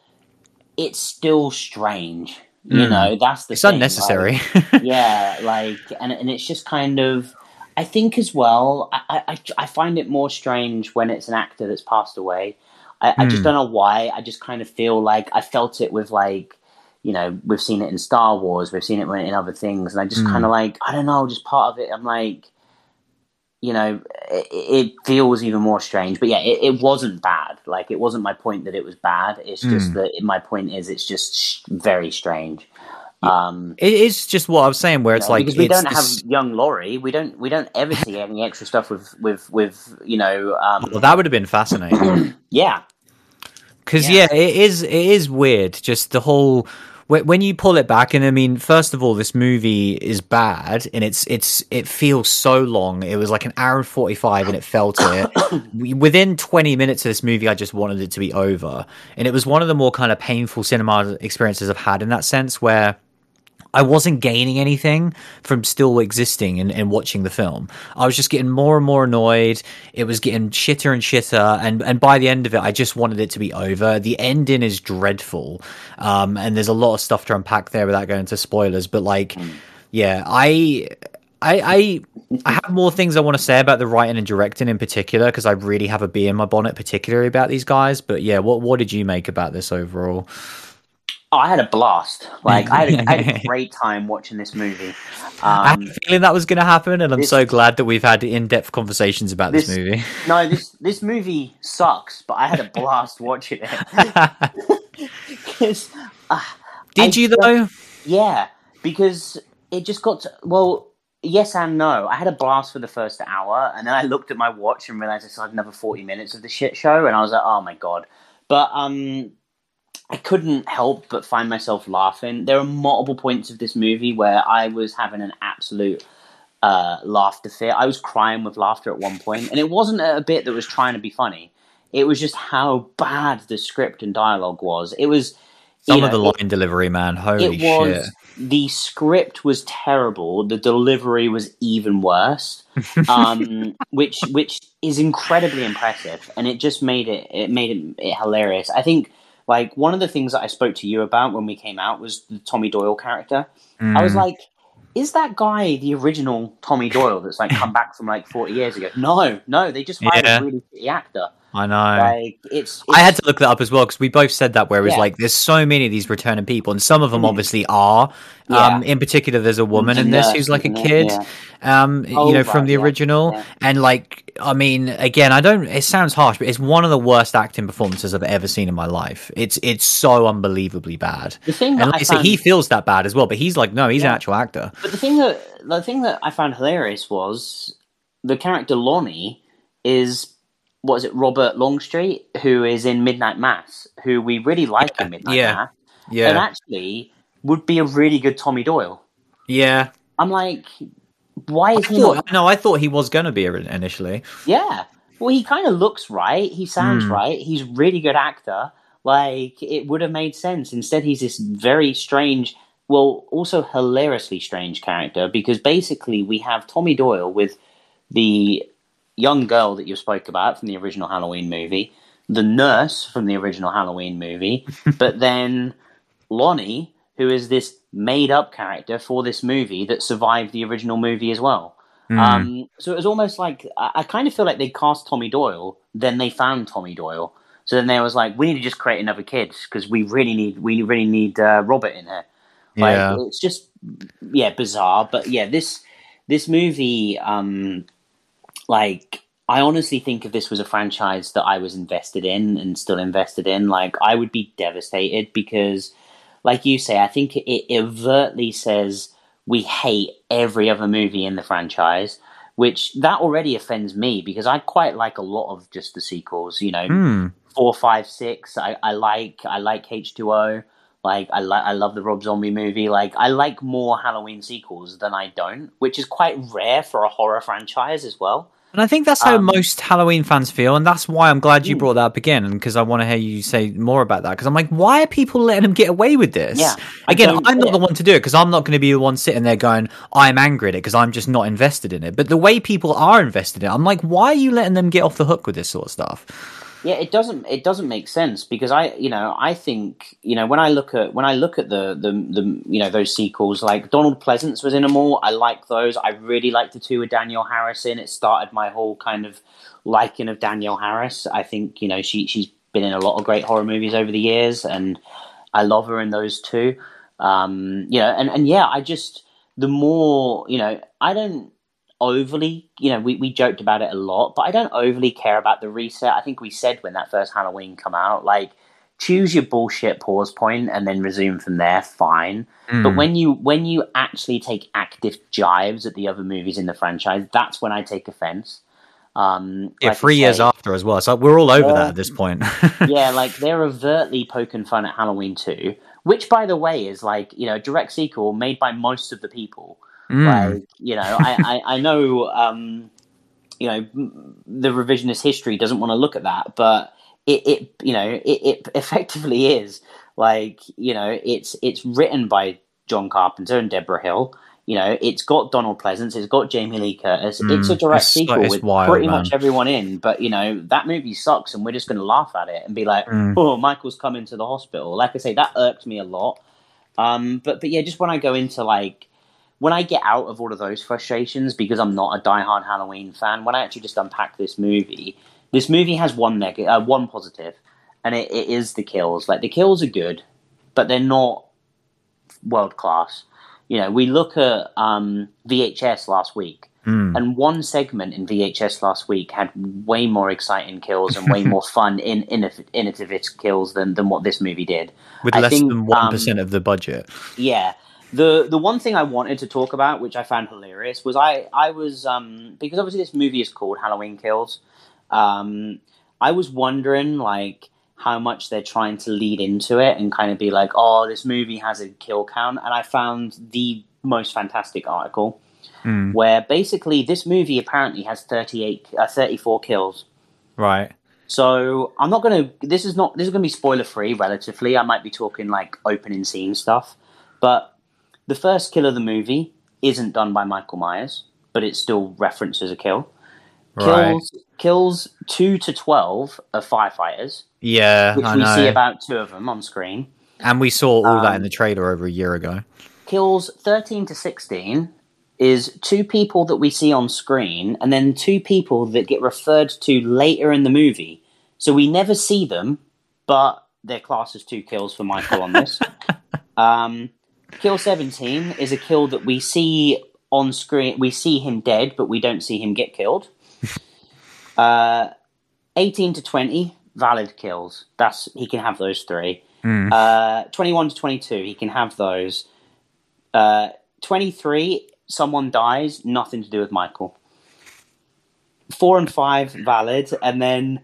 it's still strange. You mm. know, that's the
it's
thing,
unnecessary.
Like, [LAUGHS] yeah, like and and it's just kind of. I think as well. I, I I find it more strange when it's an actor that's passed away I, I just hmm. don't know why. I just kind of feel like I felt it with like, you know, we've seen it in Star Wars, we've seen it in other things, and I just mm. kind of like, I don't know, just part of it. I'm like, you know, it, it feels even more strange. But yeah, it, it, wasn't bad. Like, it wasn't my point that it was bad. It's just mm. that my point is it's just very strange. Um,
it is just what I was saying, where it's know, like
because we don't have young Laurie, we don't we don't ever see any extra stuff with with with you know. Um,
well, that would have been fascinating. [CLEARS THROAT]
yeah,
because yeah. yeah, it is it is weird. Just the whole when you pull it back, and I mean, first of all, this movie is bad, and it's it's it feels so long. It was like an hour and forty five, and it felt it. [COUGHS] Within twenty minutes of this movie, I just wanted it to be over, and it was one of the more kind of painful cinema experiences I've had in that sense, where I wasn't gaining anything from still existing and, and, watching the film. I was just getting more and more annoyed. It was getting shitter and shitter. And, and by the end of it, I just wanted it to be over. The ending is dreadful. Um, and there's a lot of stuff to unpack there without going into spoilers. But like, yeah, I, I, I, I have more things I want to say about the writing and directing in particular because I really have a bee in my bonnet, particularly about these guys. But yeah, what what did you make about this overall?
Oh, I had a blast. Like I had, a, I had a [LAUGHS] great time watching this movie. Um,
I had a um, feeling that was going to happen, and I'm this, so glad that we've had in-depth conversations about this, this movie.
no, this this movie sucks, but I had a blast watching it. [LAUGHS] uh,
Did I, you though?
Yeah, because it just got to, well. Yes and no. I had a blast for the first hour, and then I looked at my watch and realized I still had another forty minutes of the shit show, and I was like, "Oh my god!" But um, I couldn't help but find myself laughing. There are multiple points of this movie where I was having an absolute uh, laughter fit. I was crying with laughter at one point, and it wasn't a bit that was trying to be funny. It was just how bad the script and dialogue was. It was
some of know, the line it, delivery, man. Holy it was, shit!
The script was terrible. The delivery was even worse, um, [LAUGHS] which which is incredibly impressive, and it just made it it made it, it hilarious. I think like one of the things that I spoke to you about when we came out was the Tommy Doyle character. Mm. I was mm. like, is that guy the original Tommy Doyle that's like come back from like 40 years ago? No, no, they just hired yeah. a really shitty actor.
I know. Like it's, it's, I had to look that up as well because we both said that where it was yeah. like there's so many of these returning people and some of them mm. obviously are. Yeah. Um, in particular, there's a woman in this who's like a kid, yeah. um, oh, you know, from the original, and like I mean, again, I don't. It sounds harsh, but it's one of the worst acting performances I've ever seen in my life. It's it's so unbelievably bad. The thing and like I found... say, he feels that bad as well, but he's like, no, he's an actual actor.
But the thing that the thing that I found hilarious was the character Lonnie is what is it, Robert Longstreet, who is in Midnight Mass, who we really like yeah, in Midnight yeah, Mass. Yeah. And actually would be a really good Tommy Doyle.
Yeah.
I'm like, why is
I
he
thought,
not...
No, I thought he was going to be initially.
Yeah. Well, he kind of looks right. He sounds mm. right. He's really good actor. Like, it would have made sense. Instead, he's this very strange, well, also hilariously strange character because basically we have Tommy Doyle with the young girl that you spoke about from the original Halloween movie, the nurse from the original Halloween movie, [LAUGHS] but then Lonnie, who is this made up character for this movie that survived the original movie as well. Mm. Um, so it was almost like I, I, kind of feel like they cast Tommy Doyle, then they found Tommy Doyle. So then they was like, we need to just create another kid because we really need we really need uh, Robert in here. Like, yeah, it's just yeah bizarre, but yeah this this movie um, like I honestly think if this was a franchise that I was invested in and still invested in, like I would be devastated because, like you say, I think it overtly says we hate every other movie in the franchise, which that already offends me because I quite like a lot of just the sequels. You know, mm. four, five, six. I, I like I like H two O. Like I like I love the Rob Zombie movie. Like I like more Halloween sequels than I don't, which is quite rare for a horror franchise as well.
And I think that's how um, most Halloween fans feel, and that's why I'm glad you brought that up again, because I want to hear you say more about that. Because I'm like, why are people letting them get away with this?
Yeah.
Again, I'm not it. the one to do it because I'm not going to be the one sitting there going, I'm angry at it because I'm just not invested in it. But the way people are invested in it, I'm like, why are you letting them get off the hook with this sort of stuff?
Yeah, it doesn't it doesn't make sense because I you know I think you know when I look at when I look at the the, the you know those sequels like Donald Pleasence was in them all. I like those. I really like the two with Danielle Harris in. It started my whole kind of liking of Danielle Harris. I think you know she she's been in a lot of great horror movies over the years, and I love her in those two. Um, you know, and and yeah, I just the more you know, I don't overly, you know, we, we joked about it a lot, but I don't overly care about the reset. I think we said when that first Halloween come out, like choose your bullshit pause point and then resume from there, fine. Mm. But when you when you actually take active jibes at the other movies in the franchise, that's when I take offense. Um,
yeah, like three say, years after as well. So we're all over uh, that at this point. [LAUGHS]
yeah, like they're overtly poking fun at Halloween 2, which, by the way, is like, you know, a direct sequel made by most of the people Mm. Like, you know, I, I, I know, um, you know, the revisionist history doesn't want to look at that, but it, it you know, it, it [LAUGHS] effectively is like, you know, it's it's written by John Carpenter and Deborah Hill. You know, it's got Donald Pleasence, it's got Jamie Lee Curtis. Mm, it's a direct it's, sequel it's with wild, pretty man. much everyone in. But you know, that movie sucks, and we're just going to laugh at it and be like, mm. "Oh, Michael's coming to the hospital." Like I say, that irked me a lot. Um, but but yeah, just when I go into like when I get out of all of those frustrations because I'm not a diehard Halloween fan, when I actually just unpack this movie, this movie has one negative, uh, one positive, and it, it is the kills. Like the kills are good, but they're not world class. You know, we look at um, VHS last week, mm. and one segment in VHS last week had way more exciting kills and way [LAUGHS] more fun, in, in innovative kills than than what this movie did.
With I less think, than one um, of the budget.
Yeah, the the one thing I wanted to talk about, which I found hilarious, was I I was um, because obviously this movie is called Halloween Kills. Um, I was wondering like how much they're trying to lead into it and kind of be like, oh, this movie has a kill count. And I found the most fantastic article
Mm.
where basically this movie apparently has 38, uh, 34 kills.
Right.
So I'm not going to. This is not. This is going to be spoiler free, relatively. I might be talking like opening scene stuff, but the first kill of the movie isn't done by Michael Myers, but it still references a kill.
Right.
Kills kills two to twelve of firefighters,
Yeah,
which
I
we
know.
see about two of them on screen.
and we saw all that
Um,
in the trailer over a year ago.
Kills thirteen to sixteen is two people that we see on screen, and then two people that get referred to later in the movie. So we never see them, but they're classed as two kills for Michael on this. [LAUGHS] um, kill 17 is a kill that we see on screen. We see him dead, but we don't see him get killed. [LAUGHS] uh, 18 to 20, valid kills. That's He can have those three.
Mm.
Uh, 21 to 22, he can have those. Uh, 23, someone dies, nothing to do with Michael. Four and five, valid. And then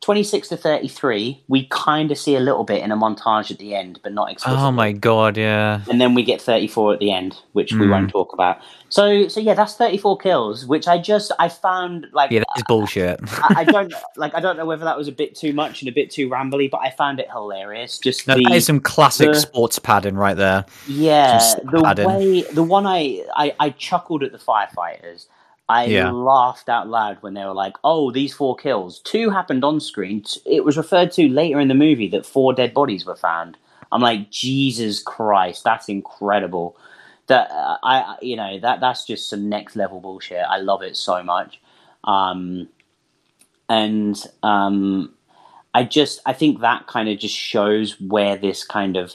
26 to 33, we kind of see a little bit in a montage at the end, but not explicitly.
Oh my god, yeah.
And then we get 34 at the end, which we
Mm.
won't talk about. So, so yeah, that's 34 kills, which I just, I found like,
Yeah, that is bullshit.
I, I don't like, I don't know whether that was a bit too much and a bit too rambly, but I found it hilarious. Just
No,
the,
that is some classic
the-
sports padding right there.
yeah, the
padding.
way the one I, I I chuckled at the firefighters. I
Yeah.
laughed out loud when they were like, "Oh, these four kills. Two happened on screen. It was referred to later in the movie that four dead bodies were found." I'm like, Jesus Christ, that's incredible. That uh, I, you know, that that's just some next level bullshit. I love it so much. Um, and um, I just, I think that kind of just shows where this kind of,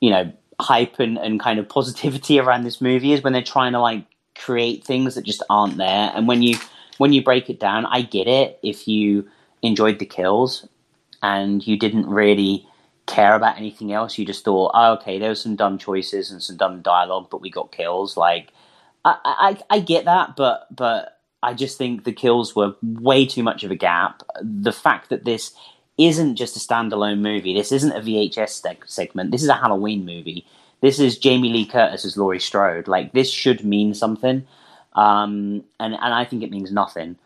you know, hype and, and kind of positivity [LAUGHS] around this movie is when they're trying to like create things that just aren't there. And when you when you break it down, I get it if you enjoyed the kills and you didn't really care about anything else. You just thought, oh, okay, there was some dumb choices and some dumb dialogue, but we got kills. Like, I, I, I get that, but but I just think the kills were way too much of a gap. The fact that this isn't just a standalone movie, this isn't a VHS seg- segment. This is a Halloween movie. This is Jamie Lee Curtis as Laurie Strode. Like this should mean something, um, and and I think it means nothing.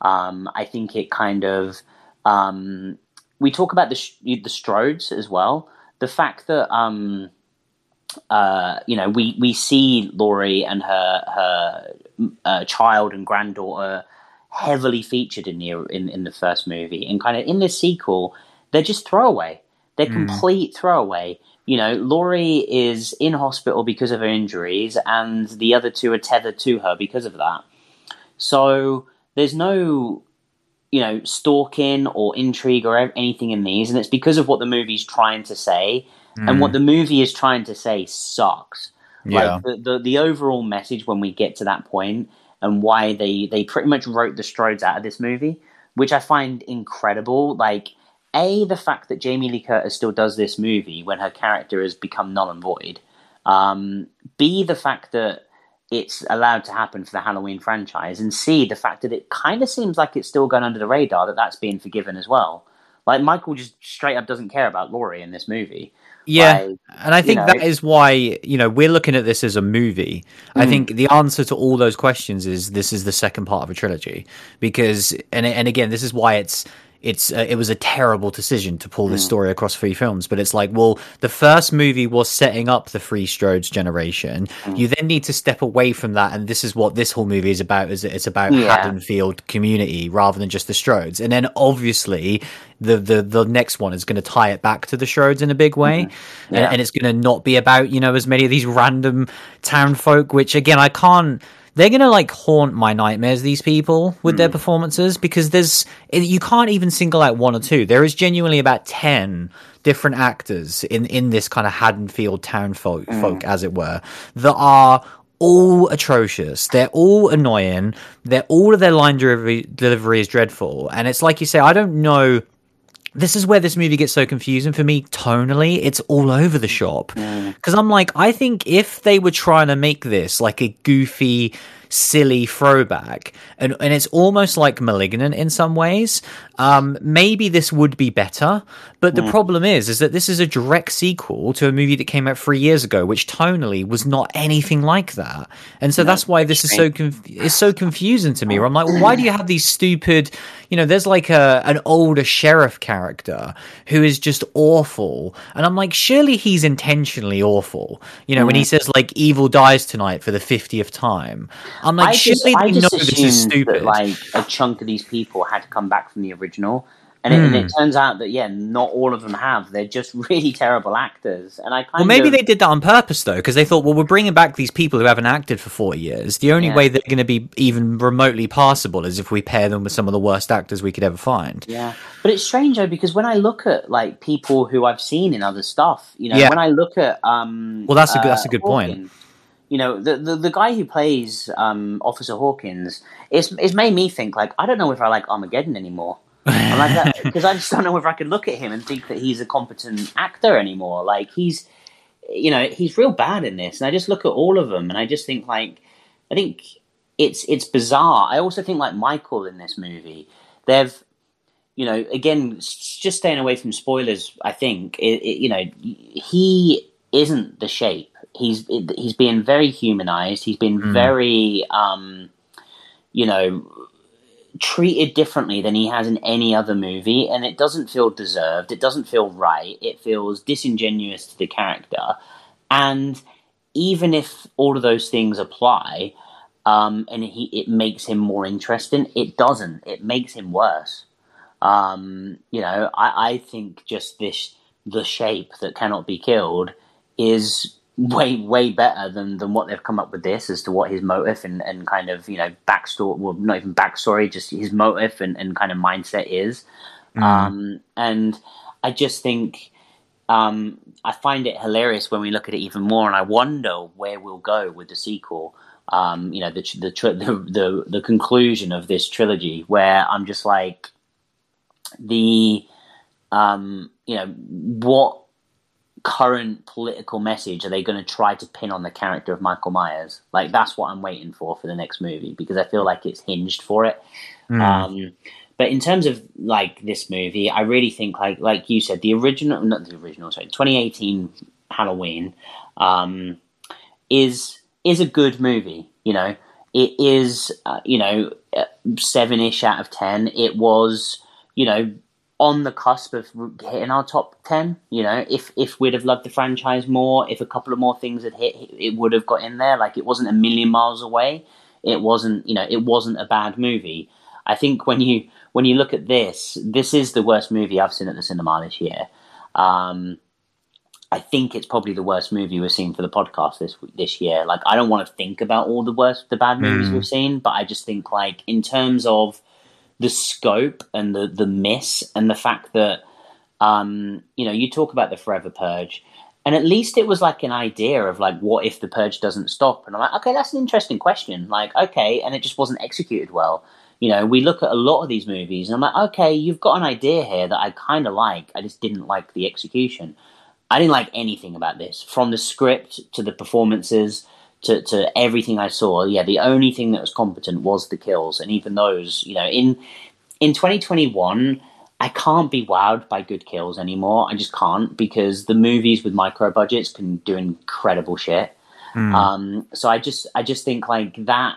Um, I think it kind of um, we talk about the sh- the Strodes as well. The fact that um, uh, you know we we see Laurie and her her uh, child and granddaughter heavily featured in the in, in the first movie, and kind of in the sequel, they're just throwaway. They're
Mm.
complete throwaway. You know, Laurie is in hospital because of her injuries, and the other two are tethered to her because of that. So there's no, you know, stalking or intrigue or anything in these, and it's because of what the movie's trying to say, and what mm. the movie is trying to say sucks.
Yeah.
Like the, the the overall message when we get to that point, and why they they pretty much wrote the Strodes out of this movie, which I find incredible. Like a the fact that Jamie Lee Curtis still does this movie when her character has become null and void. Um, B the fact that it's allowed to happen for the Halloween franchise, and C the fact that it kind of seems like it's still going under the radar that that's being forgiven as well. Like Michael just straight up doesn't care about Laurie in this movie.
Yeah,
Like,
and I think
know,
that is why you know we're looking at this as a movie. I
Mm.
think the answer to all those questions is this is the second part of a trilogy because and and again this is why it's it's uh, it was a terrible decision to pull this
Mm.
story across three films. But it's like well the first movie was setting up the Free Strodes generation.
Mm.
You then need to step away from that, and this is what this whole movie is about. Is it's about
Yeah.
Haddonfield community rather than just the Strodes, and then obviously the the the next one is going to tie it back to the Strodes in a big way,
Yeah.
and, and it's going to not be about you know as many of these random town folk. Which again, I can't. They're going to like haunt my nightmares. These people with their hmm. performances because there's you can't even single out one or two. There is genuinely about ten different actors in in this kind of Haddonfield town folk, hmm. folk as it were, that are all atrocious. They're all annoying. They're all of their line delivery, delivery is dreadful. And it's like you say, I don't know. This is where this movie gets so confusing for me tonally. It's all over the shop. Because I'm like, I think if they were trying to make this like a goofy silly throwback, and and it's almost like *Malignant* in some ways. Um, maybe this would be better, but the
Hmm.
problem is, is that this is a direct sequel to a movie that came out three years ago, which tonally was not anything like that, and so that's why this is so conf- it's so confusing to me. Where I'm like, well, why do you have these stupid? You know, there's like a an older sheriff character who is just awful, and I'm like, surely he's intentionally awful. You know, when
Hmm.
he says like "evil dies tonight" for the fiftieth time, I'm like,
I just,
surely
I
they know this is stupid.
that like a chunk of these people had come back from the original, and it, and it
Hmm.
turns out that yeah, not all of them have. They're just [LAUGHS] really terrible actors, and I kind of
Well, maybe
of,
they did that on purpose, though, because they thought, well, we're bringing back these people who haven't acted for 40 years. The only
Yeah.
way they're going to be even remotely passable is if we pair them with some of the worst actors we could ever find.
Yeah, but it's strange though because when I look at like people who I've seen in other stuff, you know,
Yeah.
when I look at um,
Well, that's a good-
uh,
that's a good point.
You know, the, the the guy who plays um, Officer Hawkins, it's it's made me think like I don't know if I like Armageddon anymore. Because [LAUGHS] I just don't know whether I could look at him and think that he's a competent actor anymore. Like he's, you know, he's real bad in this, and I just look at all of them, and I just think like, I think it's it's bizarre. I also think like Michael in this movie, they've, you know, again, just staying away from spoilers. I think it, it, you know he isn't the shape. He's he's being very humanized. He's been very, um, you know, treated differently than he has in any other movie, and it doesn't feel deserved. It doesn't feel right. It feels disingenuous to the character, and even if all of those things apply, um, and he it makes him more interesting, it doesn't. It makes him worse. Um, you know, I, I think just this the shape that cannot be killed is way way better than than what they've come up with this as to what his motive and, and kind of you know backstory well not even backstory just his motive and, and kind of mindset is. Um and i just think um i find it hilarious when we look at it even more and i wonder where we'll go with the sequel. Um you know the the the, the, the conclusion of this trilogy where i'm just like the um you know what current political message are they going to try to pin on the character of Michael Myers? Like that's what I'm waiting for for the next movie because I feel like it's hinged for it. Um, but in terms of like this movie, I really think like like you said, the original, not the original, sorry, 2018 Halloween um, is is a good movie. You know, it is uh, you know seven ish out of ten. It was you know on the cusp of hitting our top 10 you know? If if we'd have loved the franchise more if a couple of more things had hit it would have got in there. Like it wasn't a million miles away. It wasn't you know it wasn't a bad movie. I think when you when you look at this this is the worst movie i've seen at the cinema this year. Um I think it's probably the worst movie we've seen for the podcast this this year. Like, I don't want to think about all the worst, the bad movies we've seen, but I just think, like, in terms of the scope and the the miss and the fact that um, you know you talk about the forever purge and at least it was like an idea of like what if the purge doesn't stop? And i'm like okay that's an interesting question. Like okay and it just wasn't executed well. You know we look at a lot of these movies and i'm like okay you've got an idea here that i kind of like i just didn't like the execution. I didn't like anything about this from the script to the performances to, to everything I saw, yeah, the only thing that was competent was the kills, and even those, you know, in in 2021, I can't be wowed by good kills anymore. I just can't because the movies with micro budgets can do incredible shit. Um, so I just I just think like that.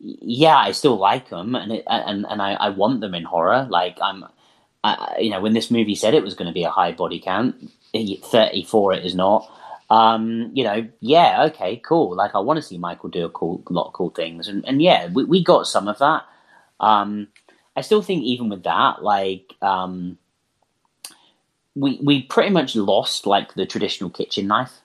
Yeah, I still like them, and it, and and I, I want them in horror. Like I'm, I, you know, when this movie said it was going to be a high body count, 34 it is not um, you know, yeah, okay, cool. Like I want to see Michael do a cool lot of cool things, and and yeah, we we got some of that. Um, I still think even with that, like um, we we pretty much lost like the traditional kitchen knife,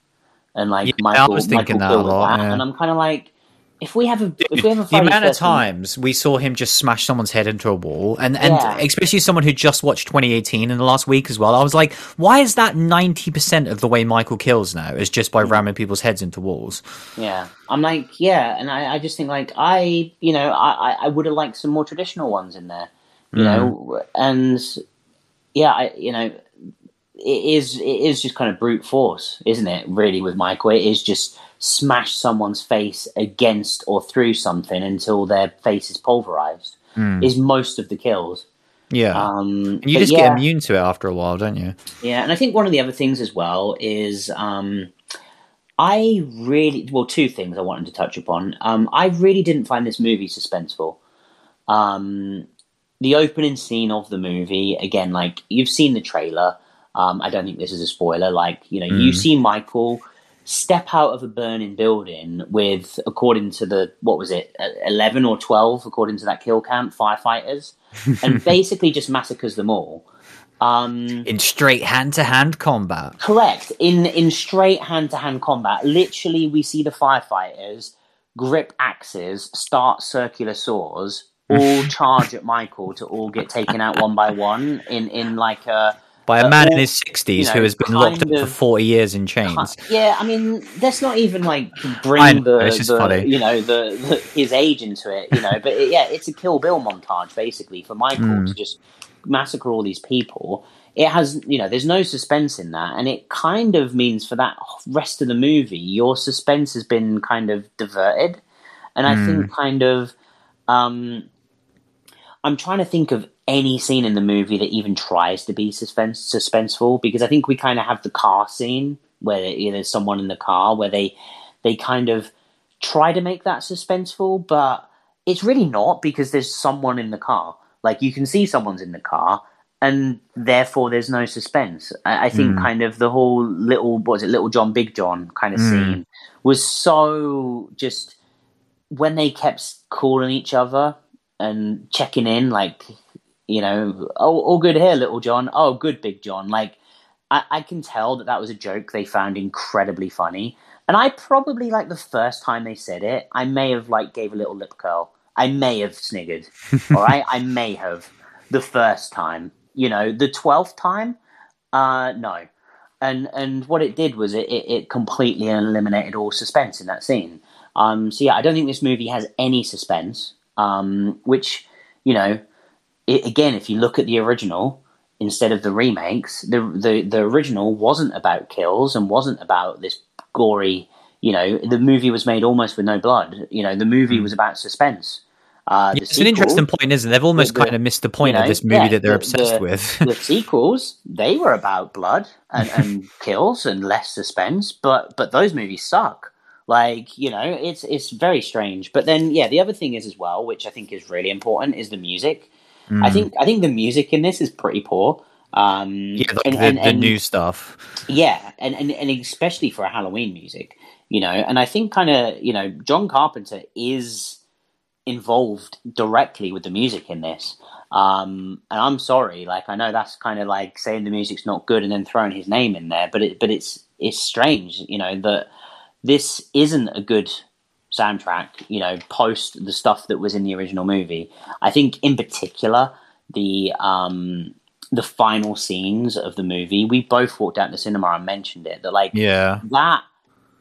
and like
Yeah, I
Michael,
was thinking
Michael
that a lot, yeah.
and I'm kind of like, if we have a if we have a
the amount of times we saw him just smash someone's head into a wall and and
Yeah.
especially someone who just watched 2018 in the last week as well i was like why is that 90% of the way michael kills now is just
Mm.
by ramming people's heads into walls
Yeah, I'm like, yeah, and I, I just think like I, you know, I, I- I would have liked some more traditional ones in there, you know, and yeah, I, you know, it is it is just kind of brute force, isn't it? Really, with Michael, it is just smash someone's face against or through something until their face is pulverized.
Mm.
Is most of the kills.
Yeah,
Um,
and you just
yeah,
get immune to it after a while, don't you?
Yeah, and I think one of the other things as well is um, I really well two things I wanted to touch upon. Um, I really didn't find this movie suspenseful. Um, the opening scene of the movie, again, like you've seen the trailer. Um, I don't think this is a spoiler. Like you know, you
Mm.
see Michael step out of a burning building with, according to the what was it, uh, eleven or twelve, according to that kill count, firefighters, and [LAUGHS] basically just massacres them all. Um,
In straight hand to hand combat.
Correct. In in straight hand to hand combat, literally we see the firefighters grip axes, start circular saws, all [LAUGHS] charge at Michael to all get taken out one by one in in like a
By a man in his sixties
you
who has been locked up
kind
for forty years in chains.
yeah. I mean, that's not even like bring
know,
the, the you know the, the his age into it, you know. But it, yeah, it's a Kill Bill montage basically for Michael
Mm.
to just massacre all these people. It has, you know, there's no suspense in that, and it kind of means for that rest of the movie, your suspense has been kind of diverted, and I
Mm.
think kind of, um, I'm trying to think of any scene in the movie that even tries to be suspense suspenseful because I think we kind of have the car scene where you know, there's someone in the car where they they kind of try to make that suspenseful, but it's really not because there's someone in the car. Like you can see someone's in the car, and therefore there's no suspense. I, I think
Mm.
kind of the whole little what was it, Little John, Big John kind of
Mm.
scene was so just when they kept calling each other and checking in, like you know, oh, all good here, Little John. Oh, good, Big John. Like I, I can tell that that was a joke they found incredibly funny. And I probably like the first time they said it, I may have like gave a little lip curl. I may have sniggered. [LAUGHS] all right, I may have the first time. You know, the twelfth time, uh, no. And and what it did was it, it, it completely eliminated all suspense in that scene. Um, so yeah, I don't think this movie has any suspense. Um, which you know, it, again, if you look at the original instead of the remakes, the, the the original wasn't about kills and wasn't about this gory. You know, the movie was made almost with no blood. You know, the movie was about suspense. Uh, the
It's an interesting point, isn't it? They've almost
the-
kind of missed the point
you
of this movie
yeah,
that they're
the-
obsessed
the-
with.
the sequels they were about blood and, and [LAUGHS] kills and less suspense but but those movies suck like you know it's it's very strange but then yeah the other thing is as well which i think is really important is the music i
Mm.
think i think the music in this is pretty poor um
yeah, like
and-
the,
and-
the
and-
new stuff.
yeah, and, and, and especially for a Halloween music, you know, and I think kind of, you know, John Carpenter is involved directly with the music in this. Um, and I'm sorry, like I know that's kind of like saying the music's not good and then throwing his name in there, but it, but it's it's strange, you know, that this isn't a good soundtrack, you know, post the stuff that was in the original movie. I think in particular the um the final scenes of the movie, we both walked out the cinema and mentioned it that like
Yeah,
that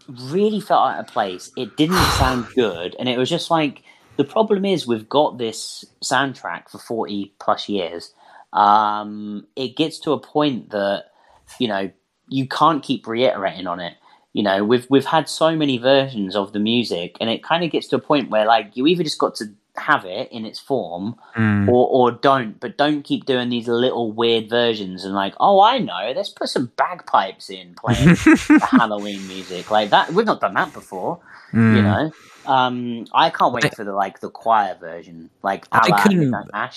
really felt out of place. It didn't [SIGHS] sound good, and it was just like the problem is we've got this soundtrack for forty plus years. Um, it gets to a point that you know you can't keep reiterating on it. You know, we've we've had so many versions of the music, and it kind of gets to a point where like you either just got to have it in its form
Mm.
or or don't, but don't keep doing these little weird versions and like, oh, I know, let's put some bagpipes in playing [LAUGHS] Halloween music like that. We've not done that before,
Mm.
you know. Um, I can't wait for the like the choir version, like
I couldn't-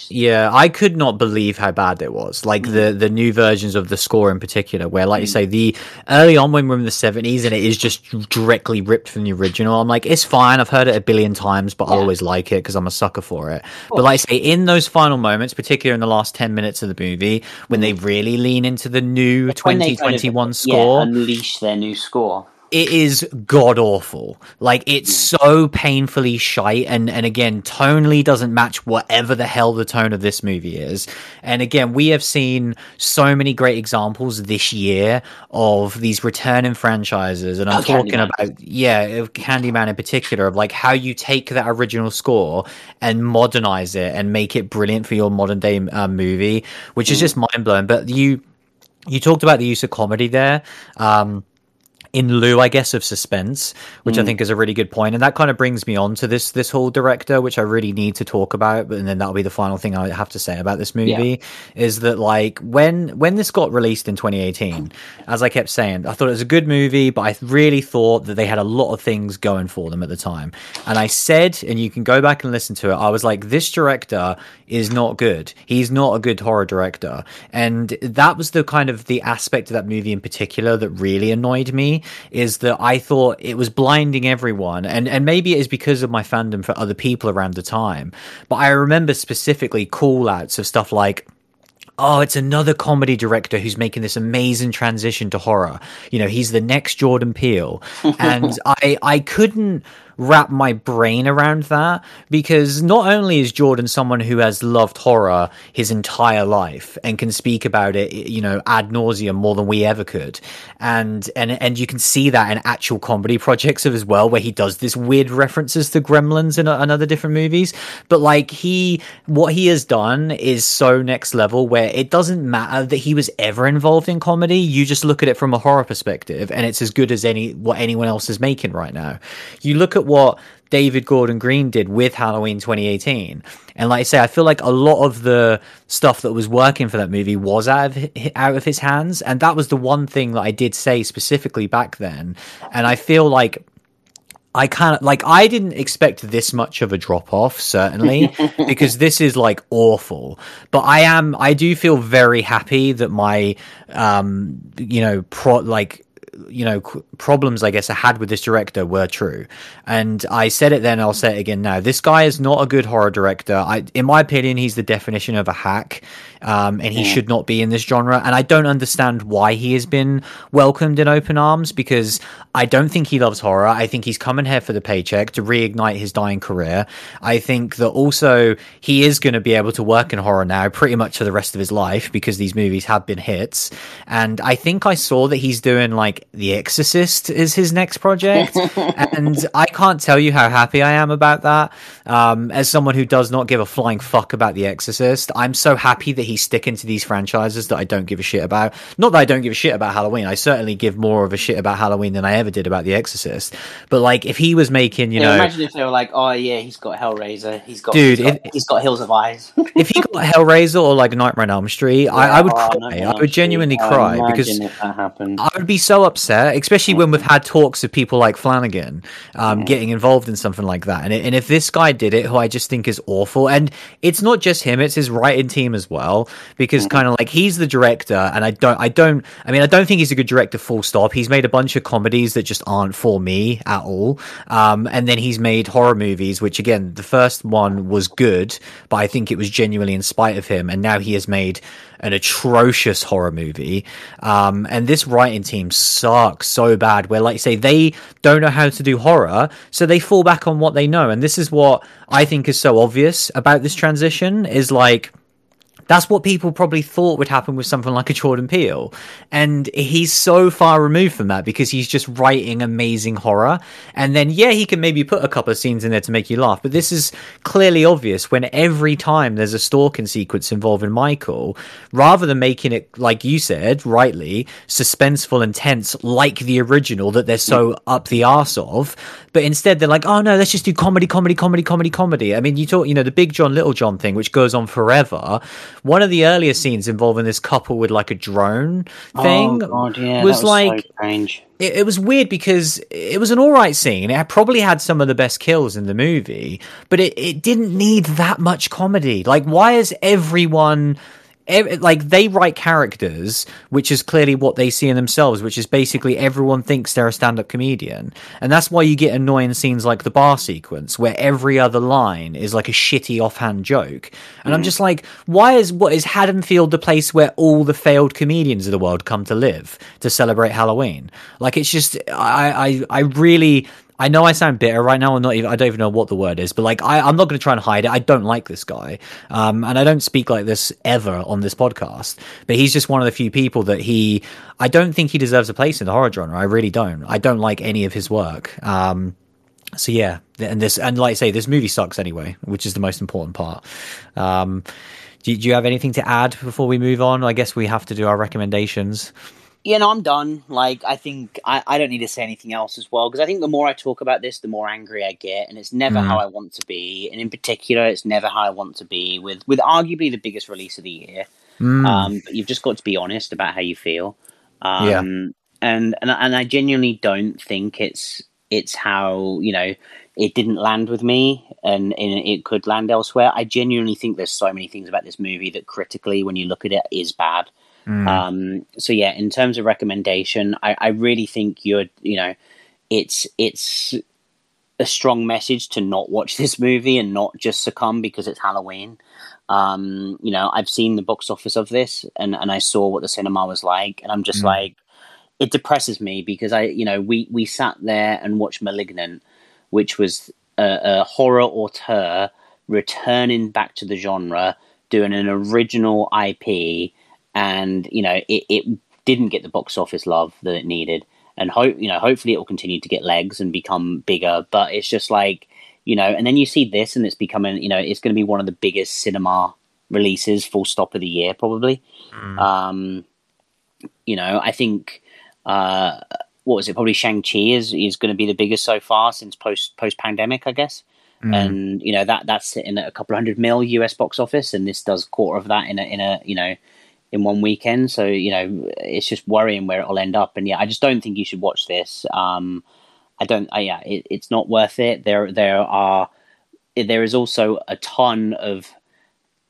Yeah, I could not believe how bad it was. Like
Mm.
the the new versions of the score in particular, where like you say, the early on when we're in the seventies and it is just directly ripped from the original. I'm like, it's fine. I've heard it a billion times, but I always like it because I'm a sucker for it. But like I say, in those final moments, particularly in the last ten minutes of the movie, when they really lean into the new
Mm. When they kind of,
2021 score,
yeah, unleash their new score.
It is god awful. Like it's so painfully shite, and and again, tonally doesn't match whatever the hell the tone of this movie is. And again, we have seen so many great examples this year of these returning franchises, and I'm
Oh,
talking
Candyman.
about yeah, of Candyman in particular, of like how you take that original score and modernize it and make it brilliant for your modern day uh, movie, which is just mind blowing. But you you talked about the use of comedy there. Um, in lieu, I guess, of suspense, which mm. I think is a really good point. And that kind of brings me on to this this whole director, which I really need to talk about. But and then that'll be the final thing I have to say about this movie yeah. is that like when when this got released in 2018, as I kept saying, I thought it was a good movie, but I really thought that they had a lot of things going for them at the time. And I said, and you can go back and listen to it, I was like, this director is not good. He's not a good horror director. And that was the kind of the aspect of that movie in particular that really annoyed me is that I thought it was blinding everyone, and and maybe it is because of my fandom for other people around the time. But I remember specifically call outs of stuff like oh, it's another comedy director who's making this amazing transition to horror. You know, he's the next Jordan Peele. [LAUGHS] and I I couldn't wrap my brain around that because not only is Jordan someone who has loved horror his entire life and can speak about it, you know, ad nauseum more than we ever could, and and and you can see that in actual comedy projects as well, where he does this weird references to Gremlins and, and other different movies. But like he, what he has done is so next level, where it doesn't matter that he was ever involved in comedy. You just look at it from a horror perspective, and it's as good as any what anyone else is making right now. You look at what David Gordon Green did with Halloween 2018. And like I say, I feel like a lot of the stuff that was working for that movie was out of out of his hands, and that was the one thing that I did say specifically back then. And I feel like I kind of like I didn't expect this much of a drop off certainly [LAUGHS] because this is like awful but I am I do feel very happy that my um you know pro like you know problems I guess I had with this director were true, and I said it then. I'll say it again now. This guy is not a good horror director. I, in my opinion, he's the definition of a hack, um, and he yeah. should not be in this genre. And I don't understand why he has been welcomed in open arms because I don't think he loves horror. I think he's coming here for the paycheck to reignite his dying career. I think that also he is going to be able to work in horror now pretty much for the rest of his life because these movies have been hits. And I think I saw that he's doing like The Exorcist is his next project. [LAUGHS] and I can't tell you how happy I am about that. Um, as someone who does not give a flying fuck about The Exorcist, I'm so happy that he's sticking to these franchises that I don't give a shit about. Not that I don't give a shit about Halloween. I certainly give more of a shit about Halloween than I ever did about The Exorcist. But like, if he was making, you yeah, know,
imagine if they were like, oh yeah, he's got Hellraiser, he's got, dude, he's got, if, he's got Hills of Eyes.
if he got [LAUGHS] Hellraiser or like Nightmare on Elm Street, yeah, I, I, would oh, cry. I would genuinely cry because I would be so upset, especially when we've had talks of people like Flanagan um, yeah. getting involved in something like that. And, and if this guy did it, who I just think is awful, and it's not just him; it's his writing team as well, because mm-hmm. kind of like he's the director, and I don't, I don't, I mean, I don't think he's a good director. Full stop. He's made a bunch of comedies that just aren't for me at all, um, and then he's made horror movies, which again, the first one was good, but I think it was genuinely in spite of him, and now he has made an atrocious horror movie. Um, and this writing team sucks so bad, where, like you say, they don't know how to do horror, so they fall back on what they know. And this is what I think is so obvious about this transition is like, that's what people probably thought would happen with something like a Jordan Peele. And he's so far removed from that because he's just writing amazing horror. And then, yeah, he can maybe put a couple of scenes in there to make you laugh. But this is clearly obvious when every time there's a stalking sequence involving Michael, rather than making it, like you said, rightly, suspenseful and tense like the original that they're so up the arse of, but instead they're like, oh no, let's just do comedy, comedy, comedy, comedy, comedy. I mean, you talk, you know, the Big John, Little John thing, which goes on forever one of the earlier scenes involving this couple with like a drone oh, thing
oh, God, yeah,
was,
was,
like
so.
It, it, was weird because it was an all right scene. It probably had some of the best kills in the movie, but it, it didn't need that much comedy. Like, why is everyone like they write characters, which is clearly what they see in themselves, which is basically everyone thinks they're a stand-up comedian, and that's why you get annoying scenes like the bar sequence where every other line is like a shitty offhand joke, and mm. I'm just like, why is what is Haddonfield the place where all the failed comedians of the world come to live to celebrate Halloween? Like it's just, I, I, I really I know I sound bitter right now. I'm not even. I don't even know what the word is, but like I, am not going to try and hide it. I don't like this guy, um, and I don't speak like this ever on this podcast. But he's just one of the few people that he. I don't think he deserves a place in the horror genre. I really don't. I don't like any of his work. Um, so yeah, and this and like I say, this movie sucks anyway, which is the most important part. Um, do, do you have anything to add before we move on? I guess we have to do our recommendations.
Yeah, no, I'm done. Like, I think I, I don't need to say anything else as well because I think the more I talk about this, the more angry I get, and it's never
Mm.
how I want to be. And in particular, it's never how I want to be with with arguably the biggest release of the year.
Mm.
Um, but you've just got to be honest about how you feel. Um,
Yeah.
And and and I genuinely don't think it's it's how you know it didn't land with me and, and it could land elsewhere. I genuinely think there's so many things about this movie that critically, when you look at it, is bad.
Mm.
Um, so yeah, in terms of recommendation, I, I really think you're you know it's it's a strong message to not watch [LAUGHS] this movie and not just succumb because it's Halloween. Um, you know, I've seen the box office of this and, and I saw what the cinema was like, and I'm just
Mm.
like, it depresses me because I, you know, we we sat there and watched *Malignant*, which was a, a horror auteur returning back to the genre, doing an original IP, and you know, it, it didn't get the box office love that it needed. And hope you know hopefully it will continue to get legs and become bigger. But it's just like you know and then you see this and it's becoming you know it's going to be one of the biggest cinema releases full stop of the year probably.
Mm.
um you know i think uh what was it? Probably shang-chi is is going to be the biggest so far since post post pandemic i guess.
Mm.
and you know that that's sitting at a couple of hundred mil us box office and this does quarter of that in a in a you know in one weekend. So you know, it's just worrying where it'll end up. And yeah, I just don't think you should watch this. Um, I don't. I, yeah, it, it's not worth it. There, there are. There is also a ton of,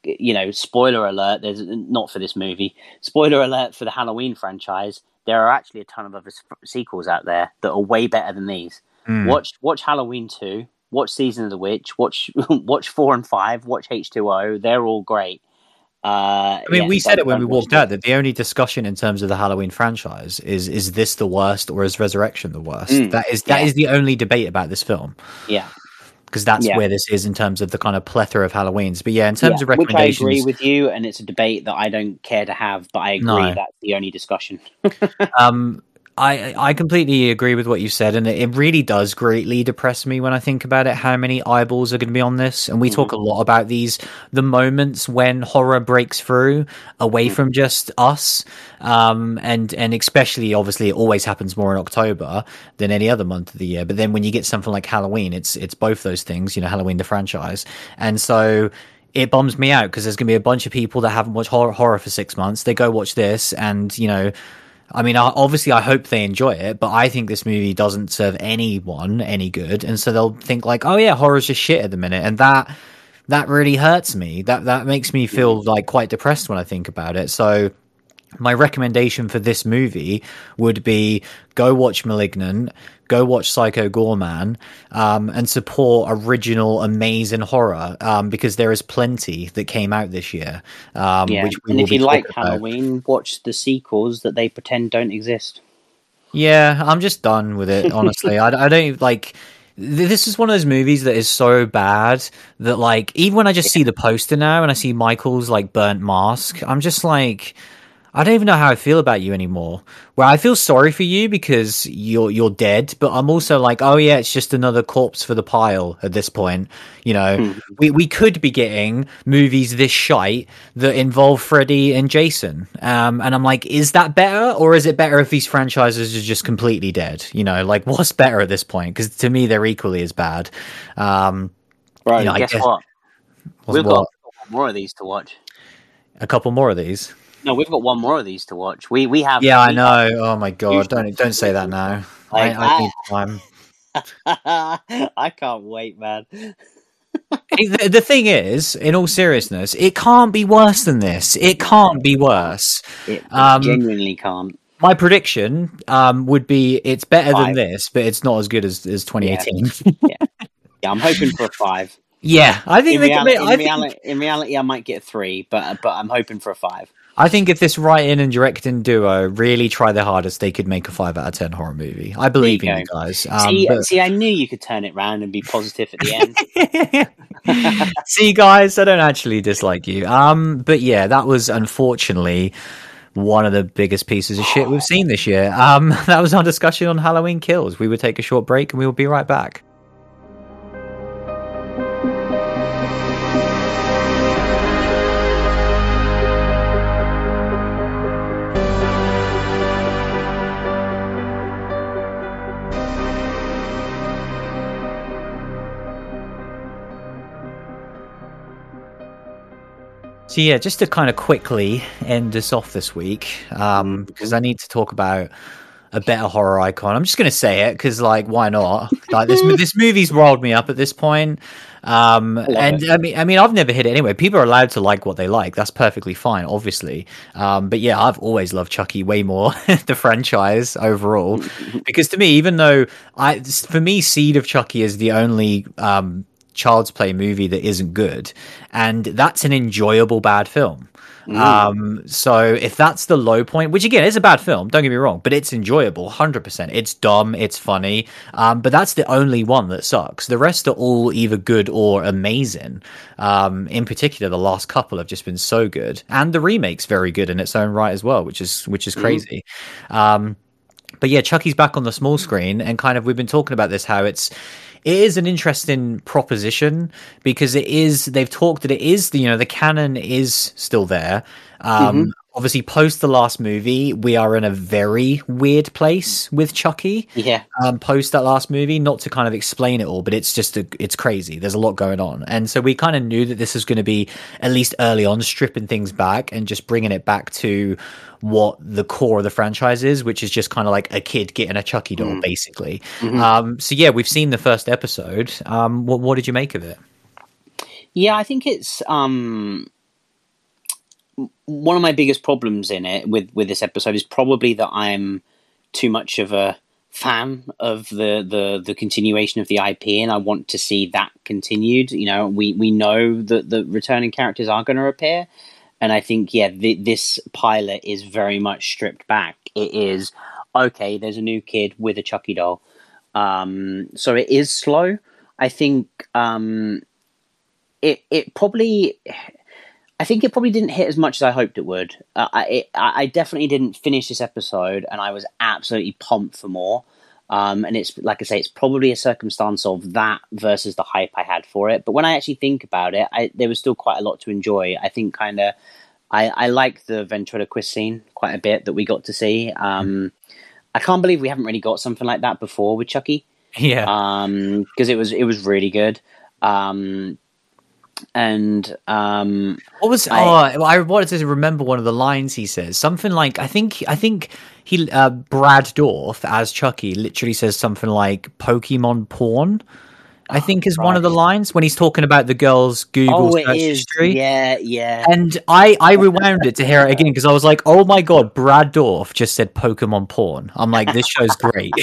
you know, spoiler alert. There's not for this movie. Spoiler alert for the Halloween franchise. There are actually a ton of other sequels out there that are way better than these.
Mm.
Watch, watch Halloween two. Watch Season of the Witch. Watch, [LAUGHS] watch four and five. Watch H two O. They're all great. Uh,
I mean,
yeah,
we said it when we walked out that the only discussion in terms of the Halloween franchise is is this the worst or is Resurrection the worst?
Mm,
that is that
yeah.
is the only debate about this film
Yeah,
because that's
Yeah.
where this is in terms of the kind of plethora of Halloweens. But yeah, in terms of
which I agree with you, and it's a debate that I don't care to have, but I agree
No.
that's the only discussion. [LAUGHS]
um, I I completely agree with what you said, and it, really does greatly depress me when I think about it. How many eyeballs are going to be on this? And we talk a lot about these the moments when horror breaks through away from just us, um, and and especially obviously it always happens more in October than any other month of the year. But then when you get something like Halloween, it's it's both those things. You know, Halloween the franchise, and so it bums me out because there's going to be a bunch of people that haven't watched horror, horror for six months. They go watch this, and you know, I mean, obviously, I hope they enjoy it, but I think this movie doesn't serve anyone any good, and so they'll think like, "Oh yeah, horror's just shit at the minute," and that that really hurts me. That that makes me feel like quite depressed when I think about it. So. My recommendation for this movie would be go watch *Malignant*, go watch *Psycho Goreman*, um, and support original, amazing horror um, because there is plenty that came out this year. Um,
yeah,
which
and if you like
about.
Halloween, watch the sequels that they pretend don't exist.
Yeah, I'm just done with it. [LAUGHS] Honestly, I, I don't like. This is one of those movies that is so bad that, like, even when I just see the poster now and I see Michael's like burnt mask, I'm just like, I don't even know how I feel about you anymore. Where I feel sorry for you because you're you're dead, but I'm also like, oh yeah, it's just another corpse for the pile at this point. You know, we we could be getting movies this shite that involve Freddy and Jason. Um, and I'm like, is that better, or is it better if these franchises are just completely dead? You know, like [LAUGHS] what's better at this point? Because to me, they're equally as bad. Um,
Bro,
You know, I
guess
guess-
what? We've
what?
got more of these to watch.
a couple more of these.
No, we've got one more of these to watch. We we have.
Yeah, I
we
know. Oh my god! Don't don't say that now. [LAUGHS]
Like,
I, I need time. [LAUGHS]
I can't wait, man. [LAUGHS]
the, the thing is, in all seriousness, it can't be worse than this. It can't be worse.
It
Um,
genuinely can't.
My prediction um, would be it's better than this, but it's not as good as, as 2018. Yeah,
Yeah, I'm hoping for a five.
I think
In,
they
reali-
can make,
in,
I, think,
reality, in reality, I might get a three, but but I'm hoping for a five.
I think if this writing and directing duo really try their hardest, they could make a five out of ten horror movie. I believe
There
in
you
you guys. Um,
see,
but-
see, I knew you could turn it round and be positive at the end. [LAUGHS]
See, guys, I don't actually dislike you. Um, but yeah, that was unfortunately one of the biggest pieces of shit we've seen this year. Um, [LAUGHS] that was our discussion on Halloween Kills. We would take a short break and we will be right back. So yeah, just to kind of quickly end us off this week, um, because I need to talk about a better horror icon. I'm just going to say it because, like, why not? Like this, this movie's rolled me up at this point. Um, and it. I mean, I mean, I've never hit it anyway. People are allowed to like what they like. That's perfectly fine, obviously. Um, but yeah, I've always loved Chucky way more [LAUGHS] the franchise overall, [LAUGHS] because to me, even though I, for me, Seed of Chucky is the only um, child's play movie that isn't good, and that's an enjoyable bad film. Mm. Um, so if that's the low point, which again is a bad film, don't get me wrong, but it's enjoyable, hundred percent. It's dumb, it's funny, um, but that's the only one that sucks. The rest are all either good or amazing. Um, in particular, the last couple have just been so good, and the remake's very good in its own right as well, which is which is crazy. Mm. but yeah, Chucky's back on the small screen, and kind of we've been talking about this how it's it is an interesting proposition because it is they've talked that it is you know the canon is still there. Um, mm-hmm obviously post the last movie we are in a very weird place with chucky.
Yeah.
Um, post that last movie not to kind of explain it all but it's just a, it's crazy. There's a lot going on. And so we kind of knew that this was going to be at least early on stripping things back and just bringing it back to what the core of the franchise is which is just kind of like a kid getting a chucky doll mm. basically. Mm-hmm. um, so yeah we've seen the first episode. Um, what, what did you make of it?
Yeah i think it's um one of my biggest problems in it with with this episode is probably that I'm too much of a fan of the the the continuation of the IP, and I want to see that continued. You know, we we know that the returning characters are going to appear, and I think yeah, the, this pilot is very much stripped back. It is okay. There's a new kid with a Chucky doll, um, so it is slow. I think um, it it probably I think it probably didn't hit as much as I hoped it would. Uh, I, it, I definitely didn't finish this episode, and I was absolutely pumped for more. Um, and it's like I say, it's probably a circumstance of that versus the hype I had for it. But when I actually think about it, I, there was still quite a lot to enjoy. I think kind of, I, I like the ventriloquist scene quite a bit that we got to see. Um, I can't believe we haven't really got something like that before with Chucky.
Yeah.
Um, because it was it was really good. Um, and um,
what was I, oh I wanted to remember one of the lines he says. Something like I think I think he uh, Brad Dourif as Chucky literally says something like Pokemon porn I think is right. one of the lines when he's talking about the girl's Google oh, search history.
Yeah, yeah.
And I I [LAUGHS] rewound it to hear it again because I was like, oh my god, Brad Dourif just said Pokemon porn. I'm like, this show's great. [LAUGHS]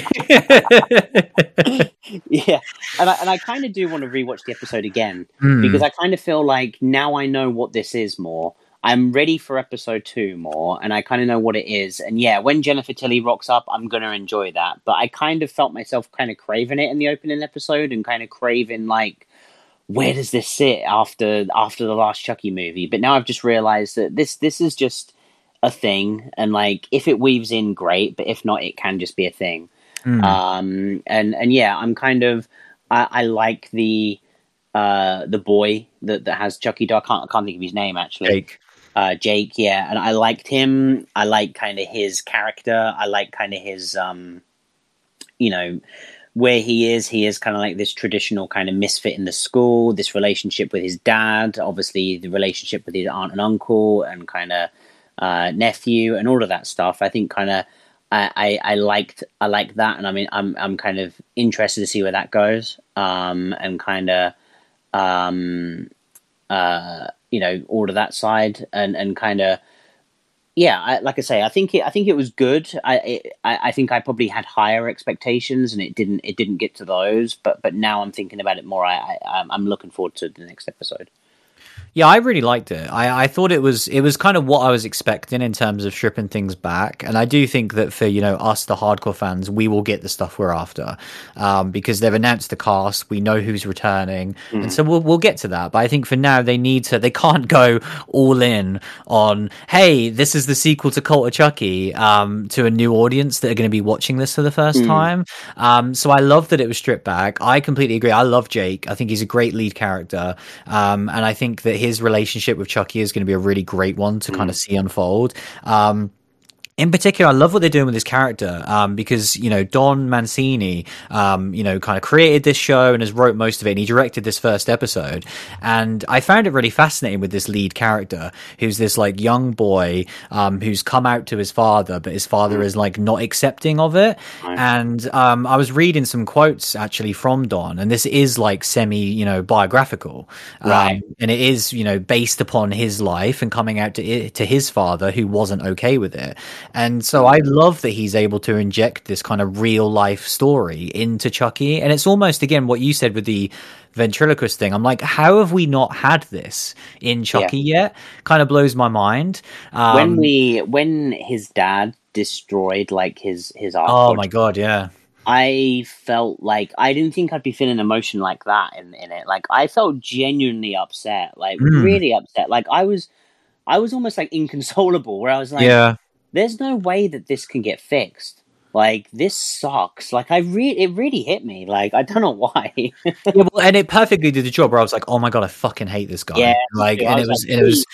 yeah, and I and I kind of do want to rewatch the episode again mm. because I kind of feel like now I know what this is more. I'm ready for episode two more, and I kind of know what it is. And yeah, when Jennifer Tilly rocks up, I'm gonna enjoy that. But I kind of felt myself kind of craving it in the opening episode, and kind of craving like, where does this sit after after the last Chucky movie? But now I've just realized that this this is just a thing, and like if it weaves in, great. But if not, it can just be a thing. Mm. Um, and and yeah, I'm kind of I, I like the uh the boy that, that has Chucky. I can't, I can't think of his name actually.
Jake
uh, Jake, yeah, and I liked him. I like kind of his character. I like kind of his, um, you know, where he is. He is kind of like this traditional kind of misfit in the school. This relationship with his dad, obviously the relationship with his aunt and uncle, and kind of uh, nephew, and all of that stuff. I think kind of. I, I, I liked I like that, and I mean I'm I'm kind of interested to see where that goes, um, and kind of um, uh, you know all of that side and and kind of yeah I, like i say i think it i think it was good. I, it, I i think i probably had higher expectations and it didn't it didn't get to those but but now i'm thinking about it more. I, I i'm looking forward to the next episode
yeah, I really liked it. I, I thought it was it was kind of what I was expecting in terms of stripping things back, and I do think that for you know us, the hardcore fans, we will get the stuff we're after um, because they've announced the cast, we know who's returning, mm. and so we'll we'll get to that. But I think for now they need to they [LAUGHS] can't go all in on hey, this is the sequel to Cult of Chucky um, to a new audience that are going to be watching this for the first mm. time. Um, so I love that it was stripped back. I completely agree. I love Jake. I think he's a great lead character, um, and I think that his relationship with Chucky is going to be a really great one to mm. kind of see unfold. Um, in particular, I love what they're doing with this character um, because you know Don Mancini, um, you know, kind of created this show and has wrote most of it, and he directed this first episode. And I found it really fascinating with this lead character, who's this like young boy um, who's come out to his father, but his father is like not accepting of it. And um, I was reading some quotes actually from Don, and this is like semi, you know, biographical, um,
Right.
and it is you know based upon his life and coming out to to his father who wasn't okay with it. And so I love that he's able to inject this kind of real life story into Chucky. And it's almost, again, what you said with the ventriloquist thing. I'm like, how have we not had this in Chucky yet? Kind of blows my mind. Um,
when we when his dad destroyed like his his art
oh my God, yeah.
I felt like I didn't think I'd be feeling emotion like that in, in it. Like I felt genuinely upset, like
Mm.
really upset. Like I was, I was almost like inconsolable. Where I was like,
yeah.
"There's no way that this can get fixed. Like this sucks. Like I really, it really hit me. Like I don't know [LAUGHS] why.
yeah, well, and it perfectly did the job where I was like, oh my God, I fucking hate this guy.
Yeah,
like, and it was,
like,
and it was,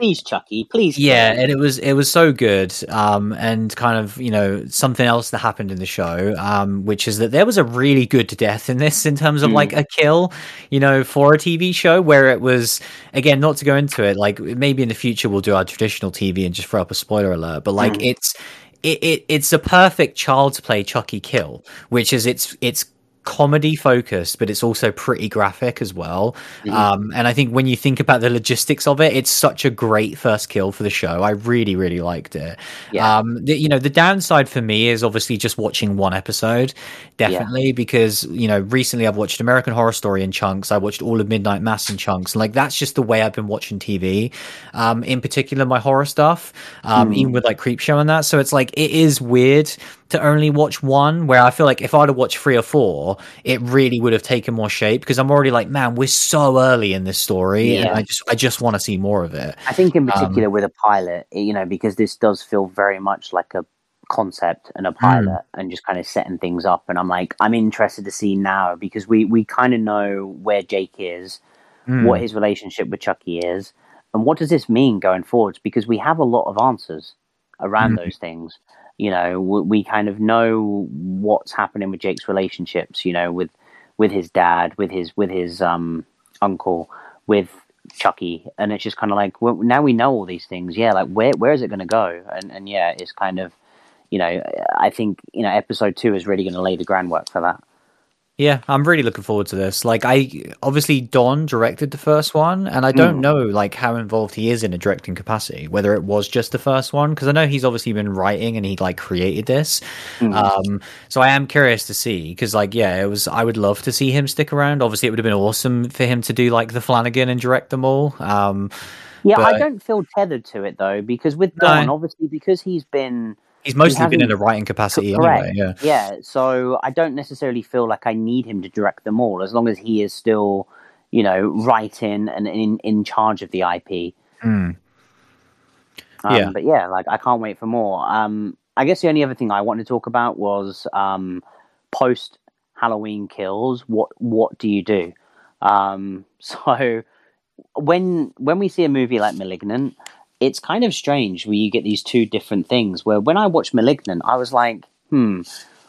please, Chucky, please.
yeah
kill
and it was it was so good um and kind of you know something else that happened in the show um which is that there was a really good death in this in terms of
Mm.
like a kill you know for a tv show where it was again not to go into it like maybe in the future we'll do our traditional tv and just throw up a spoiler alert but like
Mm.
it's it, it it's a perfect child's play chucky kill which is it's it's comedy focused but it's also pretty graphic as well.
Mhm.
um and i think when you think about the logistics of it it's such a great first kill for the show. I really really liked it.
Yeah.
um the, you know the downside for me is obviously just watching one episode definitely because you know recently i've watched american horror story in chunks. I watched all of midnight mass in chunks. And like that's just the way i've been watching tv um in particular my horror stuff um
Hmm.
even with like creep show and that. So it's like it is weird to only watch one where i feel like if i'd have watched three or four it really would have taken more shape because i'm already like man we're so early in this story and
Yeah.
i just i just want to see more of it
I think in
Um,
particular with a pilot, you know, because this does feel very much like a concept and a pilot and just kind of setting things up. And I'm like, I'm interested to see now because we, we kind of know where Jake is, what his relationship with Chucky is, and what does this mean going forwards? Because we have a lot of answers around
Mm.
those things. You know, we, kind of know what's happening with Jake's relationships. You know, with with his dad, with his with his um uncle, with Chucky, and it's just kind of like well, now we know all these things. Yeah, like where where is it going to go? And and yeah, it's kind of you know I think you know episode two is really going to lay the groundwork for that.
Yeah, I'm really looking forward to this. Like, I obviously Don directed the first one, and I don't
Mm.
know like how involved he is in a directing capacity. Whether it was just the first one, because I know he's obviously been writing and he like created this.
Mm.
Um, so I am curious to see because, like, yeah, it was. I would love to see him stick around. Obviously, it would have been awesome for him to do like the Flanagan and direct them all. Um,
Yeah, I don't feel tethered to it though because with
No.
Don, obviously because he's been
he's mostly been in a writing capacity
correct.
anyway. Yeah.
Yeah, so I don't necessarily feel like I need him to direct them all as long as he is still, you know, writing and in in charge of the IP.
Mm.
Um,
Yeah.
But yeah, like I can't wait for more. Um, I guess the only other thing I wanted to talk about was um, post Halloween kills. What what do you do? Um, [LAUGHS] so when when we see a movie like Malignant, it's kind of strange where you get these two different things. Where when I watched Malignant, I was like, hmm,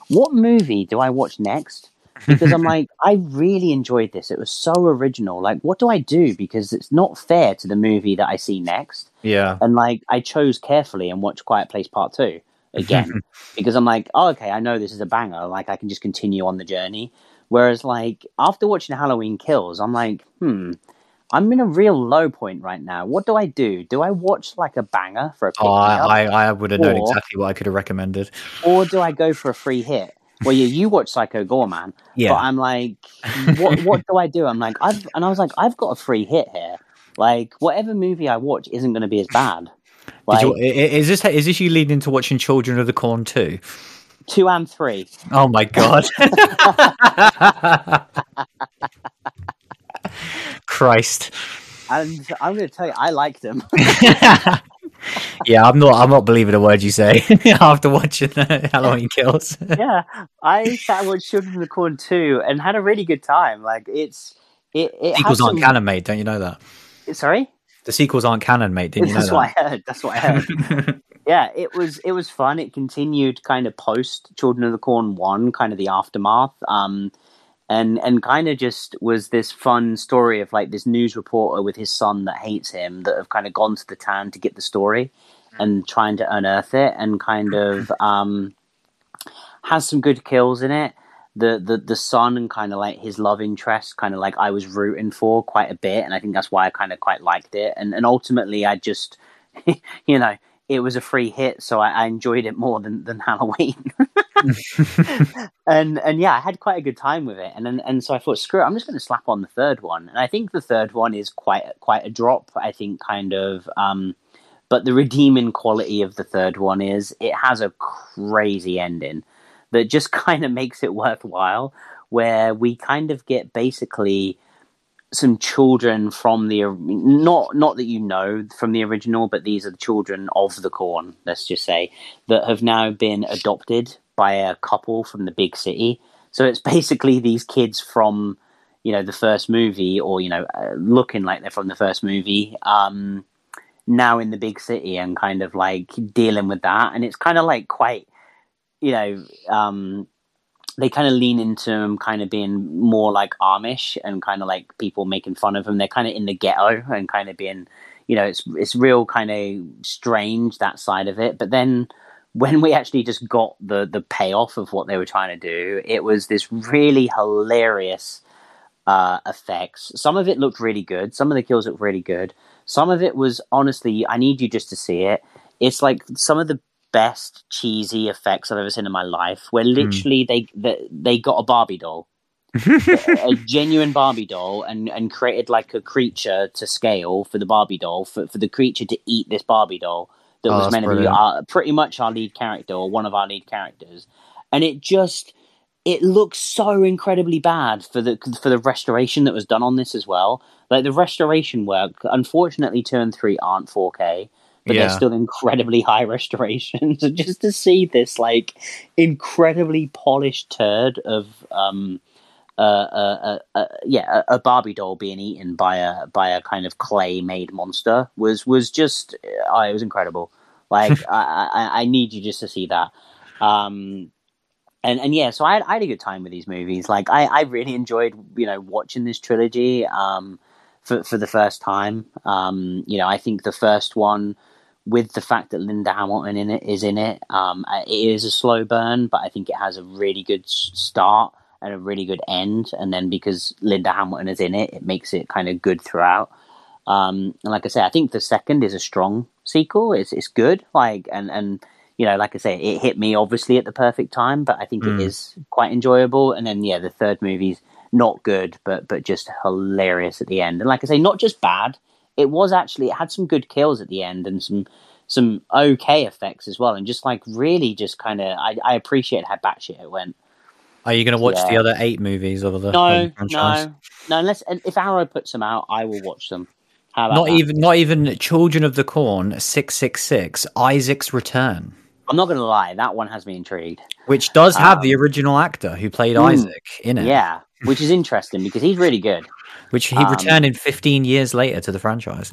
what movie do I watch next? Because I'm [LAUGHS] like, I really enjoyed this. It was so original. Like, what do I do? Because it's not fair to the movie that I see next
Yeah.
and like I chose carefully and watched Quiet Place Part Two again [LAUGHS] because I'm like, oh, okay, I know this is a banger. Like I can just continue on the journey. Whereas like after watching Halloween Kills, I'm like, hmm, I'm in a real low point right now. What do I do? Do I watch like a banger for a pick
Oh, I, I, I would have known exactly what I could have recommended.
or do I go for a free hit? Well, yeah, you watch Psycho Goreman, but
Yeah.
But I'm like, [LAUGHS] what what do I do? I'm like, I've and I was like, I've got a free hit here. Like whatever movie I watch isn't going to be as bad. Like
you, is this is this you leading into watching Children of the Corn too?
two and three.
Oh my god! [LAUGHS] [LAUGHS] Christ!
And I'm going to tell you, I liked them. [LAUGHS] [LAUGHS]
yeah, I'm not. I'm not believing a word you say [LAUGHS] after watching the Halloween Kills.
yeah, I sat and watched Children of the Corn too and had a really good time. Like, it's. It, it
sequels aren't canon, mate. Don't you know that?
Sorry?
The sequels aren't canon, mate. Didn't you know
That's
that?
what I heard. That's what I heard. yeah, it was it was fun. It continued kind of post Children of the Corn one, kind of the aftermath. Um, and and kind of just was this fun story of like this news reporter with his son that hates him that have kind of gone to the town to get the story and trying to unearth it and kind of [LAUGHS] um, has some good kills in it. The the the son and kind of like his love interest, kind of like I was rooting for quite a bit, and I think that's why I kind of quite liked it. And and ultimately, I just [LAUGHS] you know it was a free hit, so I, I enjoyed it more than than Halloween. [LAUGHS] [LAUGHS] [LAUGHS] and and yeah, I had quite a good time with it, and and, and so I thought, screw it, I'm just going to slap on the third one, and I think the third one is quite quite a drop. I think kind of, um, but the redeeming quality of the third one is it has a crazy ending that just [LAUGHS] kind of makes it worthwhile, where we kind of get basically some children from the not not that you know from the original, but these are the children of the corn. Let's just say that have now been adopted by a couple from the big city. So it's [LAUGHS] basically these kids from you know the first movie, or you know uh, looking like they're from the first movie, um, now in the big city and kind of like dealing with that. And it's kind of like quite you know um, they kind of lean into them kind of being more like Amish and kind of like people making fun of them. They're kind of in the ghetto and kind of being, you know, it's it's real kind of strange that side of it. But then when we actually just got the the payoff of what they were trying to do, it was this really hilarious uh, effects. Some of it looked really good. Some of the kills looked really good. Some of it was honestly, I need you just to see it. It's like some of the best cheesy effects I've ever seen in my life. Where hmm. literally mm. they, they they got a Barbie doll, [LAUGHS] a genuine Barbie doll, and and created like a creature to scale for the Barbie doll for for the creature to eat this Barbie doll that oh, was meant to be our, pretty much our lead character or one of our lead characters, and it just it looks so incredibly bad for the for the restoration that was done on this as well. Like the restoration work, unfortunately, two and three aren't 4K but yeah. they're still incredibly [LAUGHS] high restorations. and just to see this like incredibly polished turd of um uh, yeah a, Barbie doll being eaten by a by a kind of clay made monster was was just uh, it was incredible. Like [LAUGHS] I, I, I need you just to see that. Um, and and yeah, so I had, I had a good time with these movies. Like I, I really enjoyed you know watching this trilogy um, for for the first time. Um, you know, I think the first one with the fact that Linda Hamilton in it is in it. Um, uh, it is a slow burn, but I think it has a really good start and a really good end. And then because Linda Hamilton is in it, it makes it kind of good throughout. Um, and like I say, I think the second is a strong sequel. It's it's good. Like and and you know, like I say, it hit me obviously at the perfect time, but I think mm. it is quite enjoyable. And then yeah, the third movie's not good, but but just hilarious at the end. And like I say, not just bad it was actually it had some good kills at the end and some some okay effects as well, and just like really just kind of I, I appreciate how batshit it went.
Are you going to watch yeah. the other eight movies of the
no no no unless if Arrow puts them out, I will watch them.
not that? even not even Children of the Corn six six six Isaac's Return.
I'm not going to lie, that one has me intrigued.
Which does have um, the original actor who played mm, Isaac in it.
Yeah, which is interesting because he's really good
which he um, returned in 15 years later to the franchise.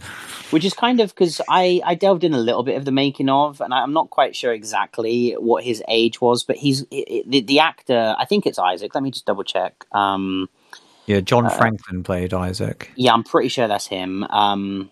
Which is kind of because I, I delved in a little bit of the making of, and I'm not quite sure exactly what his age was, but he's the, the actor. I think it's Isaac. Let me just double check. Um,
yeah, John uh, Franklin played Isaac.
Yeah, I'm pretty sure that's him. Um,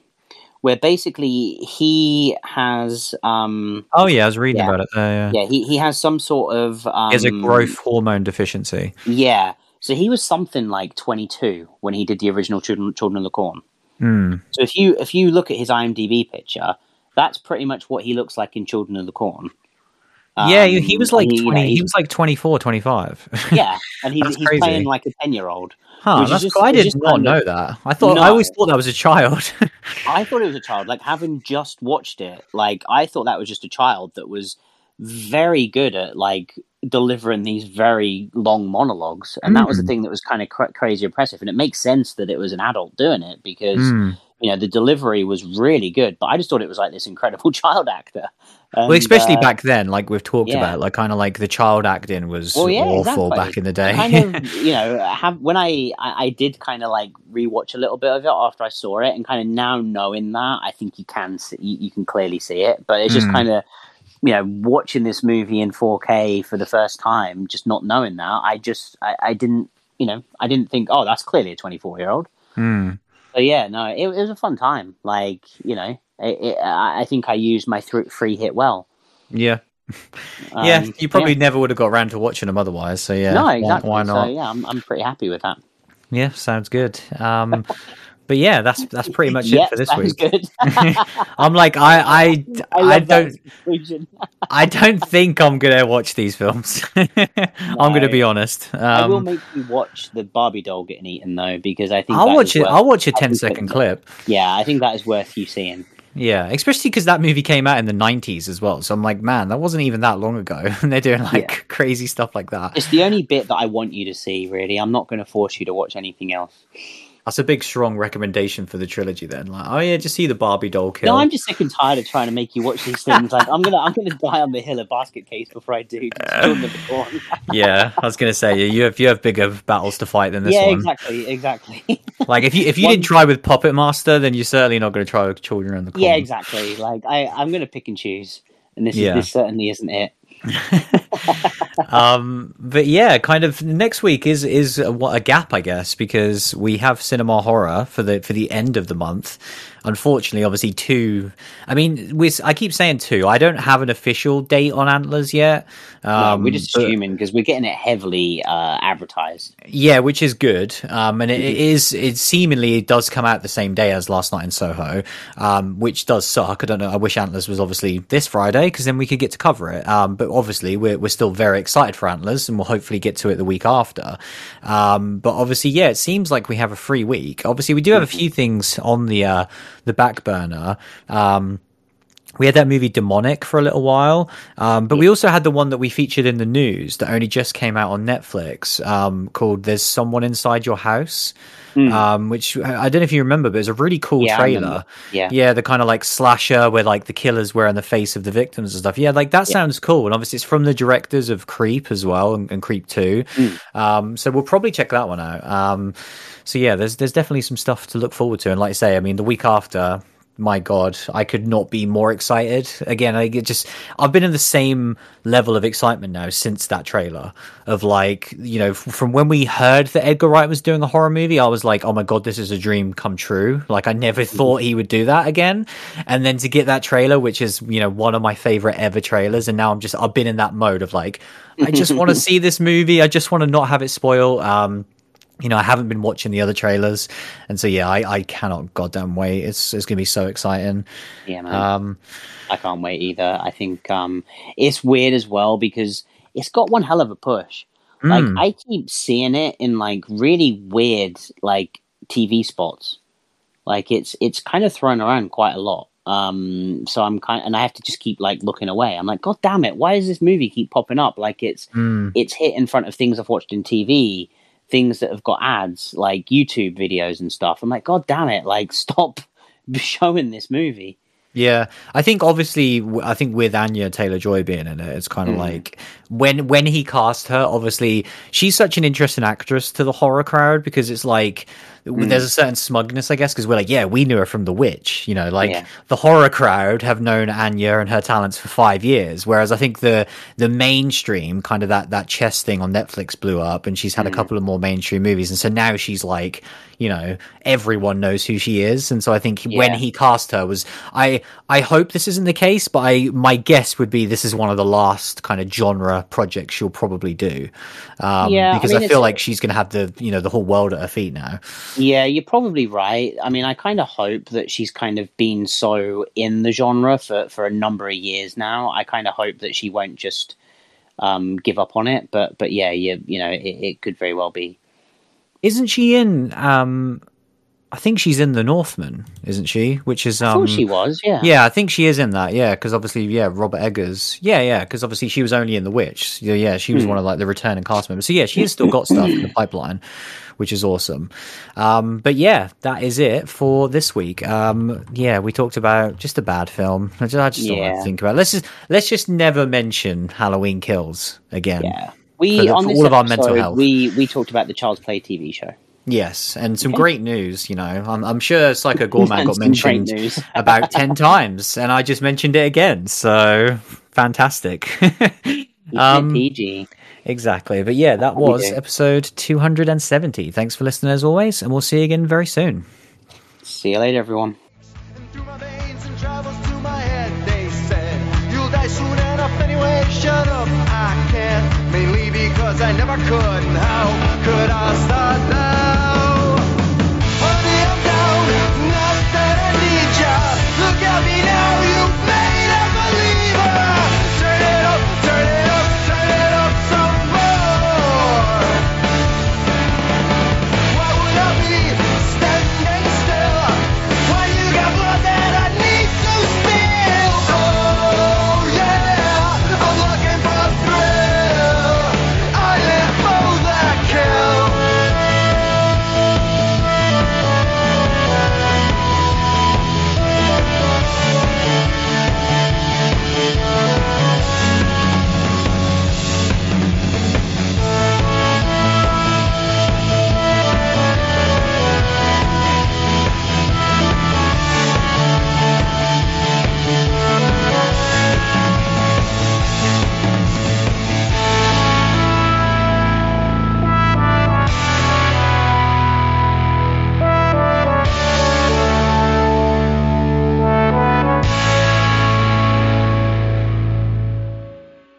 where basically he has. Um,
oh yeah, I was reading yeah, about it. Uh,
yeah, yeah, he he has some sort of. Um,
he has a um, growth hormone deficiency.
Yeah, so he was something like 22 when he did the original Children, Children of the Corn.
Mm.
So if you if you look at his IMDb picture, that's pretty much what he looks like in Children of the Corn.
Um, yeah, he was like he, 20, you know, he was like 24, 25. [LAUGHS]
yeah, and he's, he's playing like a 10 year old.
Huh, just, I did not know of, that. I thought no, I always thought that was a child. [LAUGHS]
I thought it was a child. Like having just watched it, like I thought that was just a child that was very good at like delivering these very long monologues and mm. that was the hmm. thing that was kind of cr- crazy impressive and it makes sense that it was an adult doing it because mm. you know the delivery was really good, but I just thought it was like this incredible [LAUGHS] child actor.
And, well, especially uh, back then, like we've talked yeah. about, like kind of like the child acting was well, yeah, awful exactly. back in the day.
kind of, [LAUGHS] you know, have when I, I, I did kind of like rewatch a little bit of it after I saw it, and kind of now knowing that, I think you can see, you, you can clearly see it, but it's just mm. kind of you know watching this movie in 4K for the first time, just not knowing that, I just I, I didn't you know I didn't think oh that's clearly a 24 year old.
Mm.
So yeah, no, it, it, was a fun time. Like you know, it, it, I think I used my th- free hit well.
Yeah. Um, yeah, you probably yeah. never would have got around to watching them otherwise. So yeah,
no, exactly. Why, why not? So, yeah, I'm I'm pretty happy with that.
Yeah, sounds good. Um, [LAUGHS] but yeah, that's that's pretty much it for this week.
Good. [LAUGHS]
I'm like I I [LAUGHS] I, I don't [LAUGHS] I don't think I'm gonna watch these films. no. I'm gonna be honest. Um, I
will make you watch the Barbie doll getting eaten though, because I think
I'll watch it. Worth, I'll watch a 10 second clip.
Yeah, I think that is worth you seeing.
Yeah, especially because that movie came out in the 90s as well. So I'm like, man, that wasn't even that long ago. And they're doing like yeah. crazy stuff like that.
It's the only bit that I want you to see, really. I'm not going to force you to watch anything else.
That's a big, strong recommendation for the trilogy. Then, like, oh yeah, just see the Barbie doll kill.
No, I'm just sick and tired of trying to make you watch these things. like, I'm gonna, I'm gonna die on the hill of basket case before I do. [LAUGHS]
yeah, I was gonna say you have you have bigger battles to fight than this one.
yeah,
one.
exactly, exactly. [LAUGHS]
like if you if you one... didn't try with Puppet Master, then you're certainly not going to try with Children in the Corn.
Yeah, exactly. Like I, I'm gonna pick and choose, and this yeah. is, this certainly isn't it. [LAUGHS]
um, but yeah, kind of next week is is a, a, gap, I guess, because we have cinema horror for the for the end of the month, unfortunately, obviously two. I mean, we I keep saying two. I don't have an official date on Antlers yet.
Um, no, we're just assuming because we're getting it heavily uh, advertised.
Yeah, which is good. Um, and it, it is. It seemingly it does come out the same day as Last Night in Soho, um, which does suck. I don't know. I wish Antlers was obviously this Friday because then we could get to cover it. Um, but obviously, we're we're still very excited for Antlers, and we'll hopefully get to it the week after. Um, but obviously, yeah, it seems like we have a free week. Obviously, we do have a few things on the uh, the back burner. Um, we had that movie Demonic for a little while, um, but we also had the one that we featured in the news that only just came out on Netflix um, called "There's Someone Inside Your House." Mm. Um, which I don't know if you remember, but it's a really cool
yeah,
trailer.
Yeah,
yeah, the kind of like slasher where like the killers wearing the face of the victims and stuff. Yeah, like that yeah. sounds cool. And obviously, it's from the directors of Creep as well and, and Creep Two. Mm. so we'll probably check that one out. Um, so yeah, there's there's definitely some stuff to look forward to. And like I say, I mean, the week after my god i could not be more excited. Again i just i've been in the same level of excitement now since that trailer of like you know from when we heard that edgar wright was doing a horror movie i was like oh my god this is a dream come true. Like i never mm-hmm. thought he would do that again. And then to get that trailer which is you know one of my favorite ever trailers and now i'm just i've been in that mode of like i just want to [LAUGHS] see this movie i just want to not have it spoil um you know, I haven't been watching the other trailers, and so yeah, I, I cannot goddamn wait. It's it's gonna be so exciting.
Yeah, man. Um, I can't wait either. I think um, it's weird as well because it's got one hell of a push. Mm. Like I keep seeing it in like really weird like TV spots. Like it's it's kind of thrown around quite a lot. Um, so I'm kind, of, and I have to just keep like looking away. I'm like, God damn it! Why does this movie keep popping up? Like it's
mm.
it's hit in front of things I've watched in TV things that have got ads, like YouTube videos and stuff. I'm like, God damn it! Like, [LAUGHS] stop showing this movie.
Yeah, I think obviously, I think with Anya Taylor Joy being in it, it's kind of mm. like when when he cast her. Obviously, she's such an interesting actress to the horror crowd because it's like mm. there's a certain smugness, I guess, because we're like, yeah, we knew her from The Witch. You know, like yeah. the horror crowd have known Anya and her talents for five years, whereas I think the the mainstream kind of that that chess thing on Netflix blew up, and she's had mm. a couple of more mainstream movies, and so now she's like, you know, everyone knows who she is, and so I think yeah. when he cast her was I I hope this isn't the case, but I my guess would be this is one of the last kind of genre projects she'll probably do, um, yeah, because I, mean, I feel like she's going to have the you know the whole world at her feet now.
Yeah, you're probably right. I mean, I kind of hope that she's kind of been so in the genre for, for a number of years now. I kind of hope that she won't just um, give up on it. But but yeah, you you know, it, it could very well be.
Isn't she in? Um, I think she's in the Northman, isn't she? Which is um, Of course
she was, yeah,
yeah. I think she is in that, yeah, because obviously, yeah, Robert Eggers, yeah, yeah, because obviously she was only in The Witch, yeah, yeah, she was mm. one of like the returning cast members. So yeah, she has still got stuff in the pipeline which is awesome. Um, but yeah, that is it for this week. Um, yeah, we talked about just a bad film. I just, I just don't want to think about. It. Let's just let's just never mention Halloween Kills again.
Yeah. We
For the- for all of our mental health.
We we talked about the Child's Play TV show.
Yes, and some great news. You know, I'm, I'm sure Psycho [LAUGHS]
Goreman
got mentioned [LAUGHS] about ten times, and I just mentioned it again. So fantastic. [LAUGHS] um,
PG.
Exactly, but yeah, that was
do.
episode 270. Thanks for listening as always, and we'll see you again very soon.
See you later, everyone.
through my veins and travels to my head. They said, You'll die soon enough anyway. Shut up, I can't. Mainly because I never could. And how could I start that?